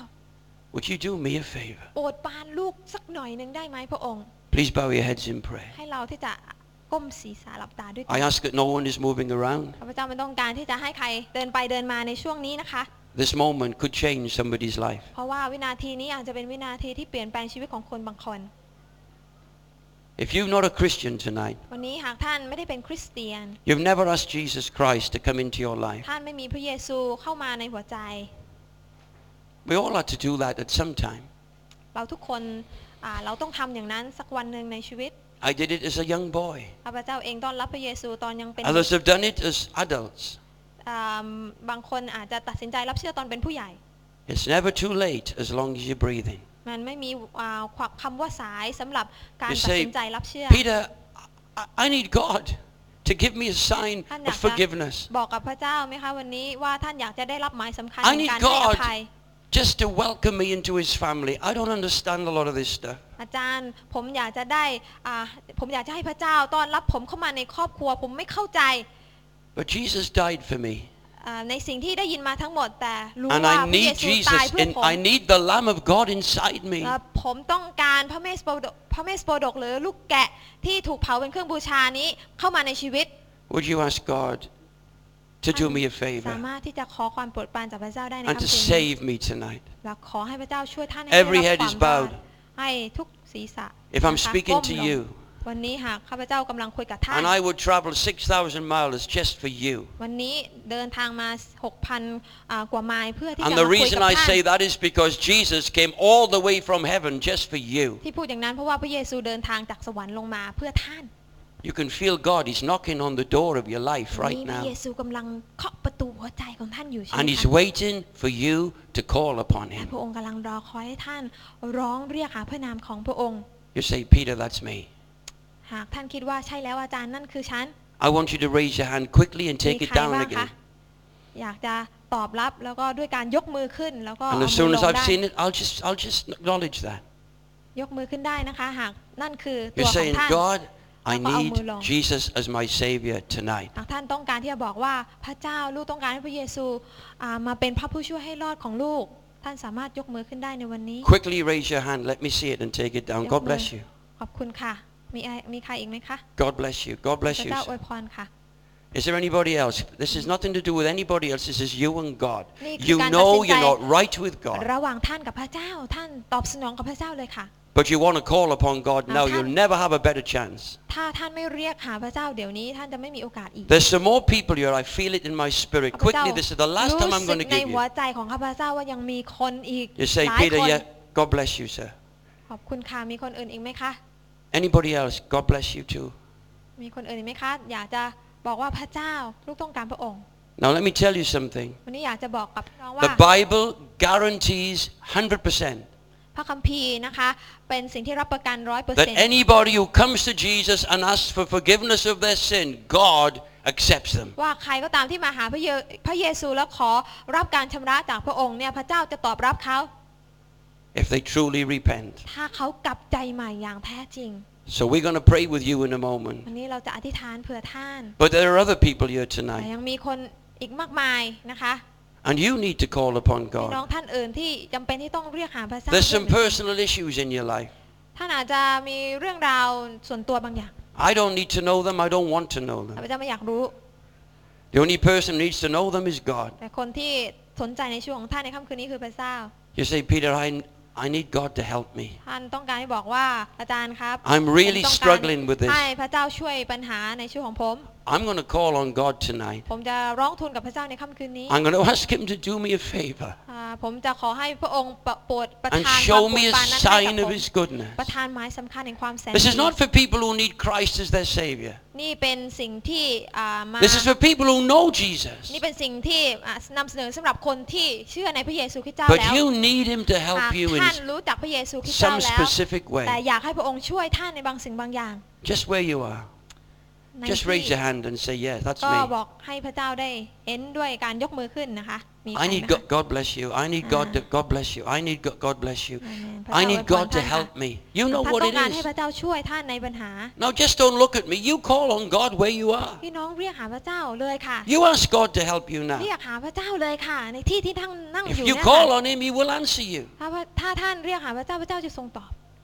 would you do me a favor? โปรดปรานลูกสักหน่อยหนึ่งได้ไหมพระองค์ Please bow your heads in prayer. ให้เราที่จะ ก้มศีรษะหลับตาด้วยกั I ask that no one is moving around. ข้าพเจ้าไม่ต้องการที่จะให้ใครเดินไปเดินมาในช่วงนี้นะคะ This moment could change somebody's life. เพราะว่าวินาทีนี้อาจจะเป็นวินาทีที่เปลี่ยนแปลงชีวิตของคนบางคน If you're not a Christian tonight, วันนี้หากท่านไม่ได้เป็นคริสเตียน you've never asked Jesus Christ to come into your life. ท่านไม่มีพระเยซูเข้ามาในหัวใจ We all had to do that at some time. เราทุกคนอ่าเราต้องทำอย่างนั้นสักวันหนึ่งในชีวิต I did it as a young boy. ข้าพเจ้าเองต้อนรับพระเยซูตอนยังเป็น Others have done it as adults. อ่าบางคนอาจจะตัดสินใจรับเชื่อตอนเป็นผู้ใหญ่ It's never too late as long as you're breathing. มันไม่มีอ่าความคำว่าสายสำหรับการ You ตัด say, สินใจรับเชื่อ Peter, I, I need God to give me a sign ท่านอยา of กจะ forgiveness. บอกกับพระเจ้าไหมคะวันนี้ว่าท่านอยากจะได้รับหมายสำคัญ I ใน need การให้อ God ภัย just to welcome me into his family. I don't understand a lot of this stuff. อาจารย์ผมอยากจะได้อ่าผมอยากจะให้พระเจ้าต้อนรับผมเข้ามาในครอบครัวผมไม่เข้าใจ But Jesus died for me. อ่าในสิ่งที่ได้ยินมาทั้งหมดแต่รู้ And ว่า I พระเย need ซูตาย Jesus เพื่อ and ผม I need the Lamb of God inside me. และผมต้องการพระเมสโปรดกพระเมสโปรดกหรือลูกแกะที่ถูกเผาเป็นเครื่องบูชานี้เข้ามาในชีวิต Would you ask God to do me a สา favor มารถที่จะขอความโปรดปรานจากพระเจ้าได้ใน and to ค่ำคืนนี้ save me tonight. และขอให้พระเจ้าช่วยท่านให้ Every ได้รับ head ควา is มรอด bowed. ให้ทุกศีรษะ If I'm นะคะ speaking ก้ม to ลง you วันนี้หากข้าพเจ้ากำลังคุยกับท่าน and I would travel 6,000 miles just for you. วันนี้เดินทางมา 6,000อ่ากว่าไมล์เพื่อที่จะ And มา the คุย reason กับ I ท่าน say that is because Jesus came all the way from heaven just for you. ที่พูดอย่างนั้นเพราะว่าพระเยซูเดินทางจากสวรรค์ลงมาเพื่อท่าน You can feel God, He's knocking on the door of your life วัน right นี้พระ now. เยซูกำลังเคาะประตูหัวใจของท่านอยู่ใช่ไหม And He's คะ waiting for you to call upon และ Him. พระองค์กำลังรอคอยให้ท่านร้องเรียกหาพระนามของพระองค์ You say, Peter, that's me. หากท่านคิดว่าใช่แล้วอาจารย์นั่นคือฉัน I want you to raise your hand quickly and มี take ใค it ร down บ้างคะ again. อยากจะตอบรับแล้วก็ด้วยการยกมือขึ้น แล้วก็ And เอา as มือ soon ล as ง I've ได้ seen it, I'll just, I'll just acknowledge that. ยกมือขึ้นได้นะคะ หากนั่นคือตั You're วของ saying, ท่าน God, I แล้วก็เอามื need อลง Jesus as my Savior tonight. หากท่านต้องการที่จะบอกว่าพระเจ้าลูกต้องการให้พระเยซูอ่ามาเป็นพระผู้ช่วยให้รอดของลูก ท่านสามารถยกมือขึ้นได้ในวันนี้ Quickly raise your hand. Let me see it and take it down. God bless you. ขอบคุณค่ะ มีอะไรมีใครอีกไหมคะ God bless you. God พ bless ระ you. เจ้าอ sir. วยพรค่ะ Is there anybody else? This is nothing to do with anybody else. This is you and God. นี่คือ You การตัดสิน know ใจ you're not right with God, ระหว่างท่านกับพระเจ้า ท่านตอบสนองกับพระเจ้าเลยค่ะ but you want to call upon God now.ท่าน You'll never have a better chance. ถ้าท่านไม่เรียกหาพระเจ้าเดี๋ยวนี้ ท่านจะไม่มีโอกาสอีก There's some more people here. I feel it in my spirit. ข้าพเจ้า Quickly, this is the last time I'm รู้สึ going ก to ใน give หัว you. ใจของข้าพเจ้าว่ายังมีคนอีก You say, หลาย Peter, คน yeah. God bless you, sir. ขอบคุณค่ะ มีคนอื่นอีกไหมคะ Anybody else? God bless you too. มีคนอื่นอีกไหมคะ อยากจะบอกว่าพระเจ้าลูกต้องการพระองค์ Now, let me tell you something. วันนี้อยากจะบอกกับพี่น้องว่า The Bible guarantees 100% พ ระคัมภีร์นะคะเป็นสิ่งที่รับประกันร้อยเปอร์ that เซ็นต์ anybody who comes to Jesus and asks for forgiveness of their sin, God accepts them. ว่าใครก็ตามที่มาหาพระเยพระเยซูแล้วขอรับการชำระจากพระองค์เนี่ยพระเจ้าจะตอบรับเขา if they truly repent. ถ้าเขากลับใจใหม่อย่างแท้จริง So we're going to pray with you in a moment. วันนี้เราจะอธิษฐานเผื่อท่าน But there are other people here แต่ tonight, ยังมีคนอีกมากมายนะคะ and you need to call upon พี่น้อง God. ท่านอื่นที่จำเป็นที่ต้องเรียกหาพระเจ้า There's ด้วย some personal issues in your life. ท่านอาจจะมีเรื่องราวส่วนตัวบางอย่าง I don't need to know them. I don't want to know ข้า them. พเจ้าไม่อยากรู้ The only person who needs to know them is God. แต่คนที่สนใจในช่วงของท่านในค่ำคืนนี้คือพระเจ้า You say, Peter, I, I need God to help me. ท่านต้องการให้บอกว่าอาจารย์ครับ I'm really ผมต้องการ struggling with this. ให้พระเจ้าช่วยปัญหาในชีวิตของผม I'm going to call on God tonight. ผมจะร้องทูลกับพระเจ้าในค่ำคืนนี้ I'm going to ask Him to do me a favor อ่าผมจะขอให้พระองค์โปรดประ and ทานความ show โปร me ด a ปรานนั้นให้กับ sign ผ of ม His goodness. ประทานหมายสำคัญแห่งความแสน This is ดี not for people who need Christ as their Savior. นี่เป็นสิ่งที่อ่ามา This is for people who know Jesus. นี่เป็นสิ่งที่อ่านำเสนอสำหรับคนที่เชื่อในพระเยซูคริสต์เจ้า But แล้ว you need Him to หาก help you in ท่านรู้จักพระเยซูคริสต์เจ้า some แล้ว specific แต่ way. อยากให้พระองค์ช่วยท่านในบางสิ่งบางอย่าง Just where you are. ใน Just ที่ raise your hand and say, Yeah, that's ก็ me. บอกให้พระเจ้าได้เห็นด้วยการยกมือขึ้นนะคะ มีใคร I ไหม need คะ God, God bless you. I need God to, God bless you. I need God, God bless you. อาเมนพระ I เจ้าอวย need พร God to ท่านค่ะ help me. You know ท่าน what ต้อง it การให้ is. พระเจ้าช่วยท่านในปัญหา Now just don't look at me. You call on God where you are. พี่น้องเรียกหาพระเจ้าเลยค่ะ You ask God to help you now. เรียกหาพระเจ้าเลยค่ะ ในที่ที่ท่านนั่งอ If ยู่ you เนี่ย call ค่ะ on Him, He will answer you. ถ้าว่าถ้าท่านเรียกหาพระเจ้าพระเจ้าจะทรงตอบ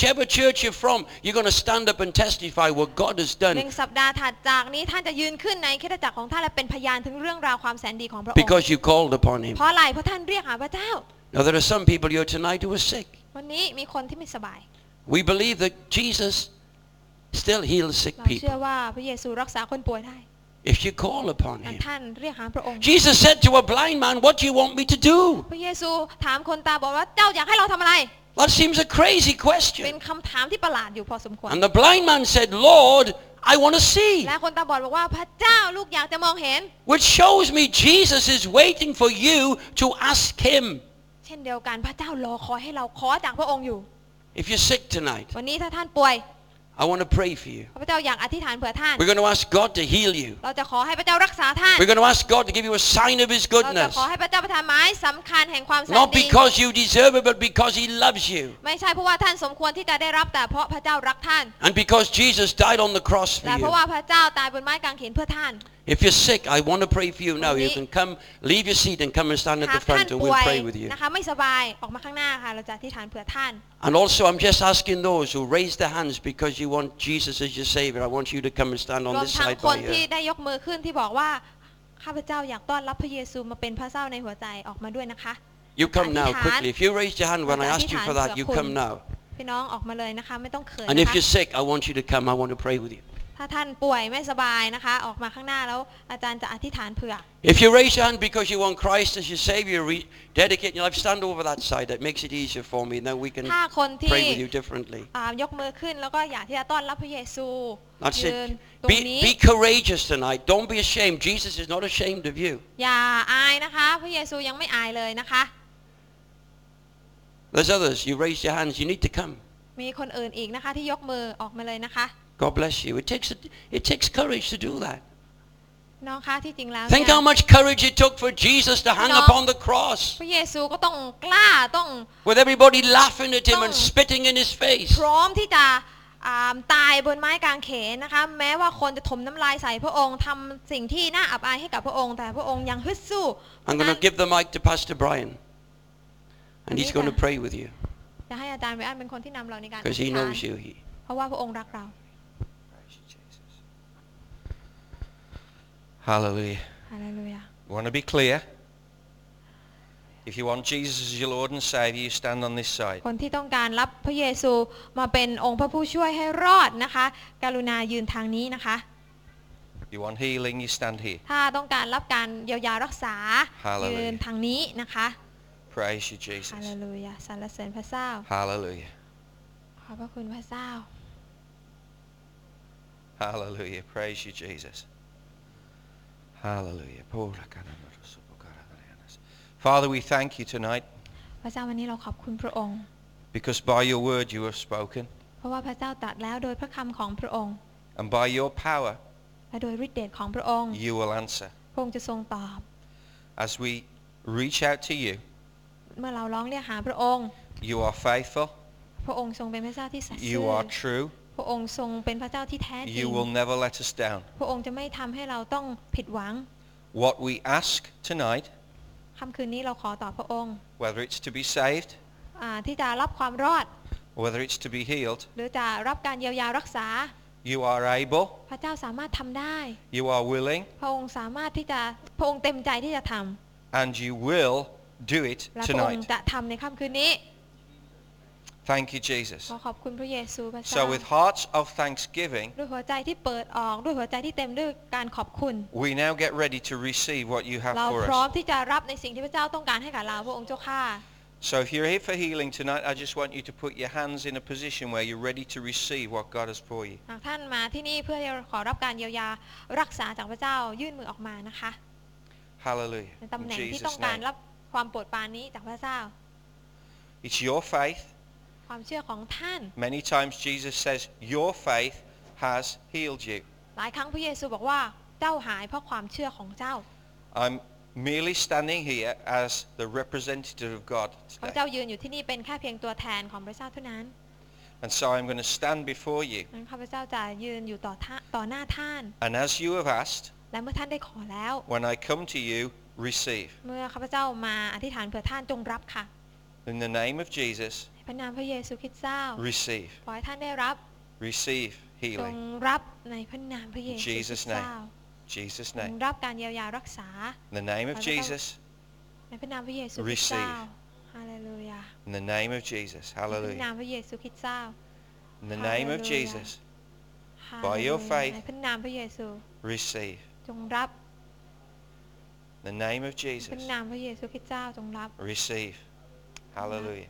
whichever church you're from, you're going to stand up and testify what God has หนึ่ done งสัปดาห์ถัดจากนี้ท่านจะยืนขึ้นในคริสตจักรของท่านและเป็นพยานถึงเรื่องราวความแสนดีของพระองค์ because you called upon Him. เพราะอะไรเพราะท่านเรียกหาพระเจ้า Now there are some people here tonight who are sick. วันนี้มีคนที่ไม่สบาย We believe that Jesus still heals sick เราเชื่อ people ว่าพระเยซูรักษาคนป่วยได้ if you call upon แต่ Him. ท่านเรียกหาพระองค์ Jesus said to a blind man, what do you want me to do? พระเยซูถามคนตาบอกว่าเจ้าอยากให้เราทำอะไร That seems a crazy เป็น question. คำถามที่ประหลาดอยู่พอสมควร And the blind man said, Lord, I want to see. และคนตาบอดบอกว่าพระเจ้าลูกอยากจะมองเห็น Which shows me Jesus is waiting for you to ask Him. เช่นเดียวกันพระเจ้ารอคอยให้เราขอจากพระองค์อยู่ If you're sick tonight, วันนี้ถ้าท่านป่วย I want to pray for you. ข้าพเจ้าอยากอธิษฐานเผื่อท่าน We're going to ask God to heal you. เราจะขอให้พระเจ้ารักษาท่าน We're going to ask God to give you a sign of His เราจะ goodness. ขอให้พระเจ้าประทานไม้สำคัญแห่งความแสน Not ดี because you deserve it, but because He loves you. ไม่ใช่เพราะว่าท่านสมควรที่จะได้รับแต่เพราะพระเจ้ารักท่าน And because Jesus died on the cross แต่ for เพ you. ราะว่าพระเจ้าตายบนไม้กางเขนเพื่อท่าน If you're sick, I want to pray for you now. You Ni- can come, leave your seat and come and stand at หา the กท่าน front and ป่ we'll วย pray with you. นะคะไม่สบายออกมาข้างหน้าค่ะ เราจะอธิษฐานเผื่อท่าน And also, I'm just asking those who raise their hands because you want Jesus as your Savior. I want you to come and stand ร on วม this ทั้ง side คน by ที่ here. ได้ยกมือขึ้นที่บอกว่าข้าพเจ้าอยากต้อนรับพระเยซูมาเป็นพระเจ้าในหัวใจออกมาด้วยนะคะ You come now อธิษฐาน quickly. If you raised your hand when I เราจะ asked you อธิษฐาน for that, เผื่ you อคุณ come now. พี่น้องออกมาเลยนะคะ ไม่ต้องเขิน And นะ if คะ you're sick, I want you to come. I want to pray with you. ถ้าท่านป่วยไม่สบายนะคะ ออกมาข้างหน้าแล้วอาจารย์จะอธิษฐานเผื่อ If you raise your hand because you want Christ as your Savior, re- dedicate your life, stand over that side. That makes it easier for me. Then we can ถ้าคนที่ pray with you differently. อ่ายกมือขึ้นแล้วก็อยากที่จะต้อนรับพระเยซู That's ยืน it. ตรง Be, นี้ be courageous tonight. Don't be ashamed. Jesus is not ashamed of you. อย่าอายนะคะ พระเยซูยังไม่อายเลยนะคะ There's others. You raise your hands. You need to come. มีคนอื่นอีกนะคะที่ยกมือออกมาเลยนะคะ God bless you. It takes, it takes courage to do that. น้องคะที่จริงแล้ว Think เนี่ย how much courage it took for Jesus to hang No. upon the cross พระเยซูก็ต้องกล้าต้อง with everybody laughing at him and No. spitting in his face. พร้อมที่จะอ่าตายบนไม้กางเขนนะคะ แม้ว่าคนจะถมน้ำลายใส่พระองค์ทำสิ่งที่น่าอับอายให้กับพระองค์ แต่พระองค์ยังฮึดสู้ I'm going นั้ to น give the mic to Pastor Brian. And he's going to pray with you จะให้อาจารย์ไวอันเป็นคนที่นำเราในการอ because ธิ he ษฐาน knows you. He, เพราะว่าพระองค์รักเรา Hallelujah. ฮาเลลูยา Want to be clear? If you want Jesus as your Lord and Savior, you stand on this side. คนที่ต้องการรับพระเยซูมาเป็นองค์พระผู้ช่วยให้รอดนะคะ กรุณายืนทางนี้นะคะ You want healing, you stand here. ถ้าต้องการรับการเยียวยารักษา Hallelujah. ยืนทางนี้นะคะ Praise you, ฮา Jesus. เลลูยาสรรเสริญพระเจ้า Hallelujah. ขอบพระคุณพระเจ้า Hallelujah. Praise you, Jesus. Hallelujah. Father, we thank you tonight พระเจ้าวันนี้เราขอบคุณพระองค์ because by your word you have spoken เพราะว่าพระเจ้าตรัสแล้วโดยพระคำของพระองค์ and by your power และโดยฤทธิเดชของพระองค์ you will answer. พระองค์จะทรงตอบ As we reach out to you, เมื่อเราร้องเรียกหาพระองค์ you are faithful, พระองค์ทรงเป็นพระเจ้าที่สัตย์ซื่ you อ are true, พระองค์ทรงเป็นพระเจ้าที่แท้จริ you ง will never let us down. พระองค์จะไม่ทำให้เราต้องผิดหวัง What we ask tonight, ค่ำคืนนี้เราขอต่อพระองค์ whether it's to be saved, อ่าที่จะรับความรอด whether it's to be healed, หรือจะรับการเยียวยารักษา you are able, พระเจ้าสามารถทำได้ you are willing, พระองค์สามารถที่จะพระองค์เต็มใจที่จะทำ and you will do it และพระองค์ tonight. จะทำในค่ำคืนนี้ Thank you, Jesus. ขอขอบคุณพระเยซูพระเจ้า So with hearts of thanksgiving, ด้วยหัวใจที่เปิดออกด้วยหัวใจที่เต็มด้วยการขอบคุณ we now get ready to receive what you have เรา for พร้อม us. ที่จะรับในสิ่งที่พระเจ้าต้องการให้กับเราพระองค์เจ้าข้า So if you're here for healing tonight, I just want you to put your hands in a position where you're ready to receive what God has for you. หากท่านมาที่นี่เพื่อจะขอรับการเยียวยารักษาจากพระเจ้ายื่นมือออกมานะคะ Hallelujah. ในตำ In แหน่งที่ต้อง Jesus' การ name. รับความโปรดปรานนี้จากพระเจ้า It's your faith. ความเชื่อของท่าน Many times Jesus says, your faith has healed you. หลายครั้งพระเยซูบอกว่าเจ้าหายเพราะความเชื่อของเจ้า I'm merely standing here as the representative of God พระ today. เจ้ายืนอยู่ที่นี่เป็นแค่เพียงตัวแทนของพระเจ้าเท่านั้น And so I'm going to stand before you. นั้นข้าพเจ้าจะยืนอยู่ต่อท่าต่อหน้าท่าน And as you have asked, และเมื่อท่านได้ขอแล้ว when I come to you, receive. เมื่อข้าพเจ้ามาอธิษฐานเผื่อท่านจงรับค่ะ In the name of Jesus, ในพ ระนามพระเยซูคริสต์เจ้า receive. ขอให้ท่านได้รับ Receive จง healing. รับในพระนามพระเยซูคริส Jesus' ต์เจ้า Jesus' จง name. รับการเยียวยารักษา In the name of Father, Jesus. ในพระนามพระเยซูคริสต์เจ้า Receive. ฮาเลลูยา In the name of Jesus. ในพระ Hallelujah. นามพระเยซูคริสต์เจ้า In the name of Hallelujah. Jesus. ฮา By เล your ลูยา faith ในพระนามพระเยซู Receive. จงรับ In the name of ในพ Jesus. ระนามพระเยซูคริสต์เจ้าจงรับ Receive. Hallelujah.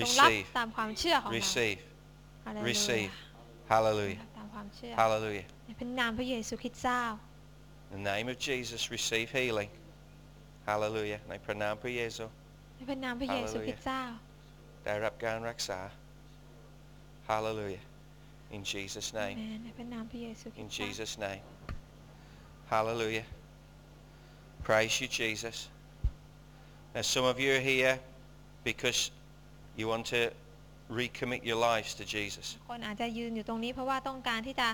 receive, ตามความเชื่อของเรา receive, ฮาเลลูยา receive. Hallelujah, ตามความเชื่อ hallelujah. ในพระนามพระเยซูคริสต์เจ้า In the name of Jesus, receive healing. Hallelujah. ในพระนามพระเยซู ในพระนามพระเยซูคริสต์เจ้า ได้รับการรักษา Hallelujah. In Jesus' อา name. เมนในพระนามพระเยซูคริส In ต์เจ้า Jesus' name. Hallelujah. Praise you, Jesus. Now, some of you are here because you want to recommit your lives to Jesus. คนอาจจะยืนอยู่ตรงนี้เพราะว่าต้องการที่จะ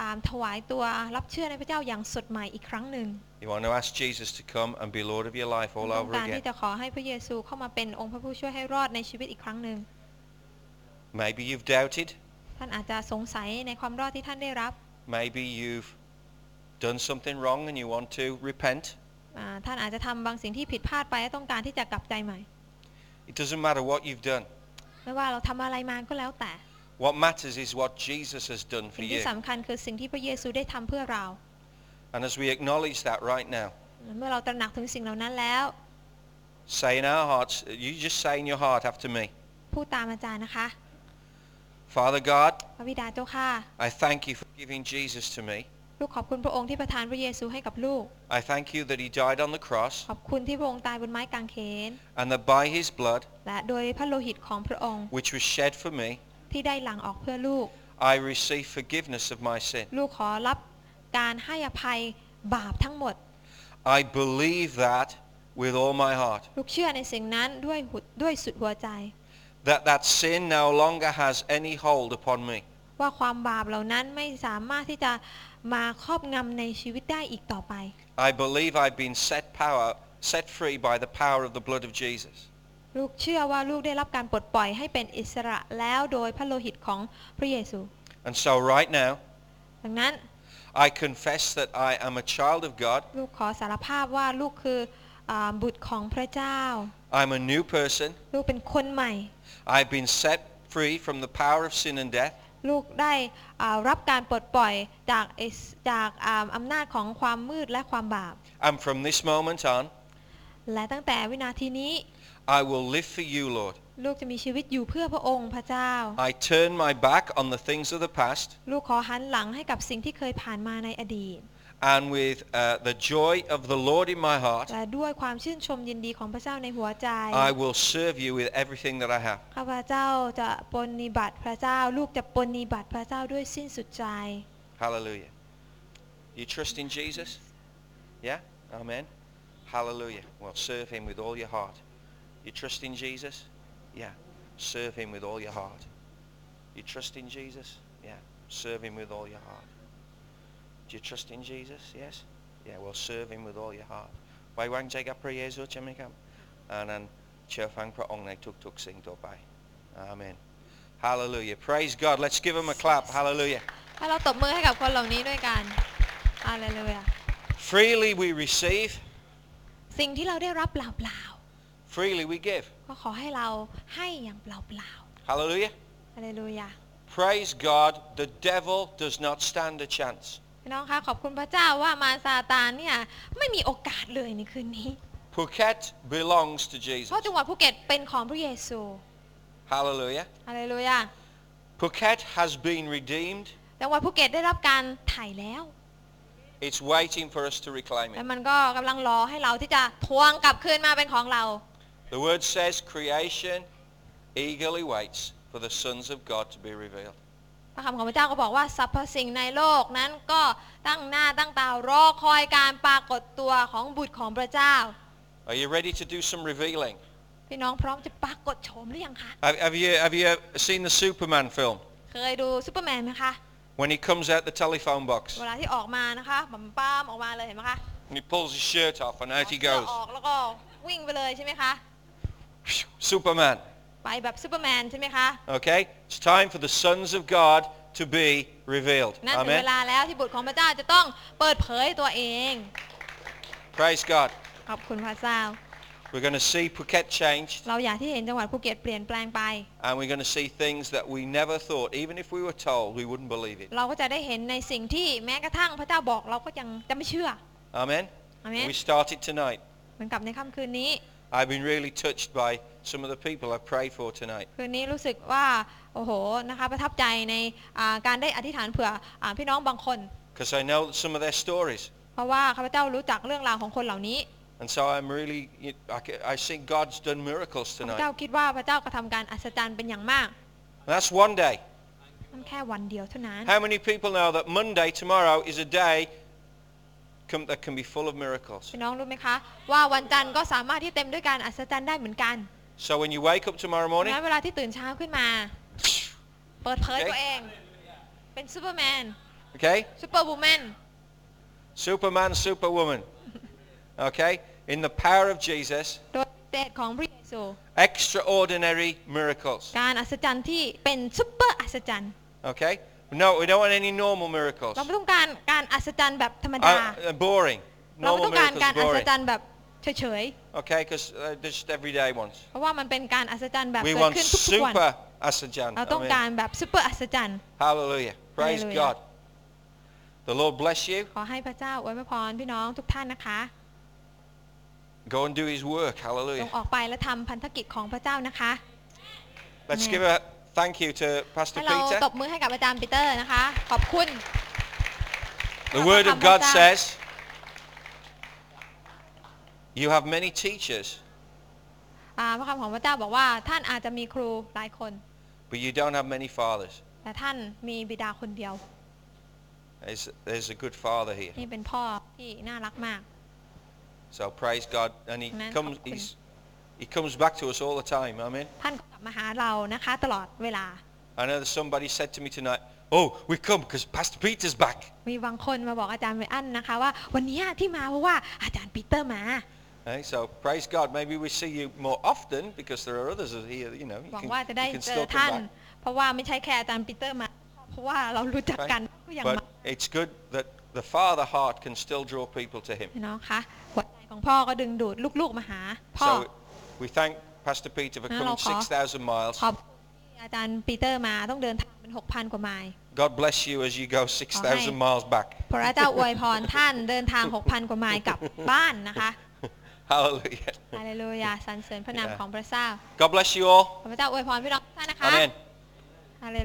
อ่าถวายตัวรับเชื่อในพระเจ้าอย่างสดใหม่อีกครั้งหนึ่ง You want to ask Jesus to come and be Lord of your life all ต้อง over การ again. ที่จะขอให้พระเยซูเข้ามาเป็นองค์พระผู้ช่วยให้รอดในชีวิตอีกครั้งหนึ่ง Maybe you've doubted. ท่านอาจจะสงสัยในความรอดที่ท่านได้รับ Maybe you've done something wrong and you want to repent. อ่าท่านอาจจะทำบางสิ่งที่ผิดพลาดไปและต้องการที่จะกลับใจใหม่ It doesn't matter what you've done. ไม่ว่าเราทำอะไรมาก็แล้วแต่ What matters is what Jesus has done for สิ่งที่ you. สำคัญคือสิ่งที่พระเยซูได้ทำเพื่อเรา And as we acknowledge that right now, เมื่อเราตระหนักถึงสิ่งเหล่านั้นแล้ว say in our hearts, you just say in your heart after me, พูดตามอาจารย์นะคะ Father God, พระบิดาเจ้าค่ะ I thank you for giving Jesus to me. ลูกขอบคุณพระองค์ที่ประทานพระเยซูให้กับลูก I thank you that he died on the cross ขอบคุณที่พระองค์ตายบนไม้กางเขน and that by his blood, และโดยพระโลหิตของพระองค์ which was shed for me, ที่ได้หลั่งออกเพื่อลูก I receive forgiveness of my sin. ลูกขอรับการให้อภัยบาปทั้งหมด I believe that with all my heart. ลูกเชื่อในสิ่งนั้นด้วยหุด้วยสุดหัวใจ That that sin no longer has any hold upon me. ว่าความบาปเหล่านั้นไม่สามารถที่จะมาครอบงำในชีวิตได้อีกต่อไป I believe I've been set power, set free by the power of the blood of Jesus. ลูกเชื่อว่าลูกได้รับการปลดปล่อยให้เป็นอิสระแล้วโดยพระโลหิตของพระเยซู And so right now, ดังนั้น I confess that I am a child of God. ลูกขอสารภาพว่าลูกคืออาบุตรของพระเจ้า I'm a new person. ลูกเป็นคนใหม่ I've been set free from the power of sin and death. ลูกได้อ่ารับการปลดปล่อยจากไอ้สจากอ่าอำนาจของความมืดและความบาป And from this moment on, และตั้งแต่วินาทีนี้ I will live for you, Lord. ลูกจะมีชีวิตอยู่เพื่อพระองค์พระเจ้า I turn my back on the things of the past, ลูกขอหันหลังให้กับสิ่งที่เคยผ่านมาในอดีต and with uh, the joy of the Lord in my heart, และด้วยความชื่นชมยินดีของพระเจ้าในหัวใจ I will serve you with everything that I have. ข้าพเจ้าจะปรนนิบัติพระเจ้า ลูกจะปรนนิบัติพระเจ้าด้วยสิ้นสุดใจ Hallelujah. You trust in Jesus? Yeah? Amen. Hallelujah. Well, serve him with all your heart. You trust in Jesus? Yeah. Serve him with all your heart. You trust in Jesus? Yeah. Serve him with all your heart. Do you trust in Jesus? Yes? Yeah, well, serve him with all your heart. ไว้วางใจกับพระเยซูใช่ไหมครับอันนั้นเชื่อฟังพระองค์ในทุกๆสิ่งต่อไป Amen. Hallelujah. Praise God. Let's give him a clap. Hallelujah. ให้เราตบมือให้กับคนเหล่านี้ด้วยกันอาเลลูยา Freely we receive, สิ่งที่เราได้รับเปล่า freely we give. ๆ ก็ขอให้เราให้อย่างเปล่า Hallelujah. ๆอาเลลูยา Praise God, the devil does not stand a chance. พี่น้องคะขอบคุณพระเจ้าว่ามารซาตานเนี่ยไม่มีโอกาสเลยในคืนนี้ Phuket belongs to เพ Jesus. ราะจังหวัดภูเก็ตเป็นของพระเยซู Hallelujah. อาเลลูยา Phuket has been redeemed. จังหวัดภูเก็ตได้รับการไถ่แล้ว It's waiting for us to reclaim และ it. มันก็กำลังรอให้เราที่จะทวงกลับคืนมาเป็นของเรา The word says creation eagerly waits for the sons of God to be revealed. พระคำของพระเจ้าก็บอกว่าสรรพสิ่งในโลกนั้นก็ตั้งหน้าตั้งตารอคอยการปรากฏตัวของบุตรของพระเจ้า Are you ready to do some revealing? พี่น้องพร้อมจะปรากฏโฉมหรือยังคะ Have, have you, have you seen the Superman film? เคยดูซูเปอร์แมนไหมคะ When he comes out the telephone box เวลาที่ออกมานะคะปั๊มป้ามออกมาเลยเห็นไหมคะ and he pulls his shirt off and out he เสื้อ goes. ออกแล้วก็วิ่งไปเลยใช่ไหมคะ Superman. ไปแบบซูเปอร์แมนใช่ไหมคะ Okay? It's time for the sons of God to be revealed. นั่นถึงเว Amen. ลาแล้วที่บุตรของพระเจ้าจะต้องเปิดเผยตัวเอง Praise God. ขอบคุณพระเจ้า We're going to see Phuket changed. เราอยากที่เห็นจังหวัดภูเก็ตเปลี่ยนแปลงไป And we're going to see things that we never thought, even if we were told, we wouldn't believe it. เราก็จะได้เห็นในสิ่งที่แม้กระทั่งพระเจ้าบอกเราก็ยังจะไม่เชื่อ Amen? อาเมน We started tonight. เหมือนกับในค่ำคืนนี้ I've been really touched by some of the people I've prayed for tonight. คืนนี้รู้สึกว่าโอ้โหนะคะประทับใจในอ่าการได้อธิษฐานเผื่ออาพี่น้องบางคน Because I know some of their stories. เพราะว่าข้าพเจ้ารู้จักเรื่องราวของคนเหล่านี้ And so I'm really, I ca- I think God's done miracles ข้าพเจ้า tonight. คิดว่าพระเจ้ากระทำการอัศจรรย์เป็นอย่างมาก And that's one day. นั่นแค่วันเดียวเท่านั้น How many people know that Monday, tomorrow, is a day com- that can be full of miracles? พี่น้องรู้ไหมคะ ว่าวันจันทร์ก็สามารถที่เต็มด้วยการอัศจรรย์ได้เหมือนกัน So when you wake up tomorrow ดัง morning, นั้นเวลาที่ตื่นเช้าขึ้นมา เปิดเผย โอเค ตัวเอง เป็นซูเปอร์แมน okay, ซูเปอร์วูแมน Superman, Superwoman, okay, in the power of Jesus, โดยเดชของพระเยซู extraordinary miracles, การอัศจรรย์ที่เป็นซูเปอร์อัศจรรย์ okay? No, we don't want any normal miracles. เราไม่ต้องการการอัศจรรย์แบบธรรมดา Uh, uh, boring. เราไม่ Normal ต้องการ miracles การ are อัศ boring. จรรย์แบบ เฉย Okay, because uh, they're just everyday ones. ๆ เพราะว่ามันเป็นการอัศจรรย์แบบ We เกิด want ขึ้นทุกๆวัน super asajan. เราต้องการแบบซูเปอร์อัศจรรย์ Hallelujah. Praise Hallelujah. God. The Lord bless you. ขอให้พระเจ้าอวยพรพี่น้องทุกท่านนะคะ Go and do his work. จ Hallelujah. งออกไปและทำพันธกิจของพระเจ้านะคะ Let's Amen. give a thank you to Pastor ให้เรา Peter. ตบมือให้กับอาจารย์ปีเตอร์นะคะ ขอบคุณ The Word of God Papa. says, you have many teachers, อ่าพระคำของพระเจ้าบอกว่าท่านอาจจะมีครูหลายคน but you don't have many fathers. แต่ท่านมีบิดาคนเดียว There's, there's a good father here. นี่เป็นพ่อที่น่ารักมาก So praise God. And he Amen. comes, he's, he comes back to us all the time. Amen. ท่านก็กลับมาหาเรานะคะ ตลอดเวลา I know that somebody said to me tonight, oh, we come because Pastor Peter's back. มีบางคนมาบอกอาจารย์ไวอันนะคะว่าวันนี้ที่มาเพราะว่าอาจารย์ปีเตอร์มา Hey, so praise God. Maybe we see you more often because there are others here. You know, you หวัง can, ว่าจะได้ you can เจอ still ท่าน come back. เพราะว่าไม่ใช่แค่อาจารย์ปีเตอร์มา เพราะว่าเรารู้จักกันก็ยังมา But it's good that the father heart can still draw people to him. พี่น้องคะหัวใจของพ่อก็ดึงดูดลูกๆมาหา พ่อ So we thank Pastor Peter for งั้น coming เราขอ 6,000 miles. ขอบคุณที่อาจารย์ปีเตอร์มาต้องเดินทางเป็น 6,000 กว่าไมล์ God bless you as you go 6,000 miles back. พระเจ้าอวยพรท่านเดินทาง 6,000 กว่าไมล์กลับบ้านนะคะ Hallelujah. ฮาเลลูยาสรรเสริญพระนามของพระเจ้า God bless you all. พระเจ้าอวยพรพี่น้องทุกท่านนะคะ Amen. ฮาเล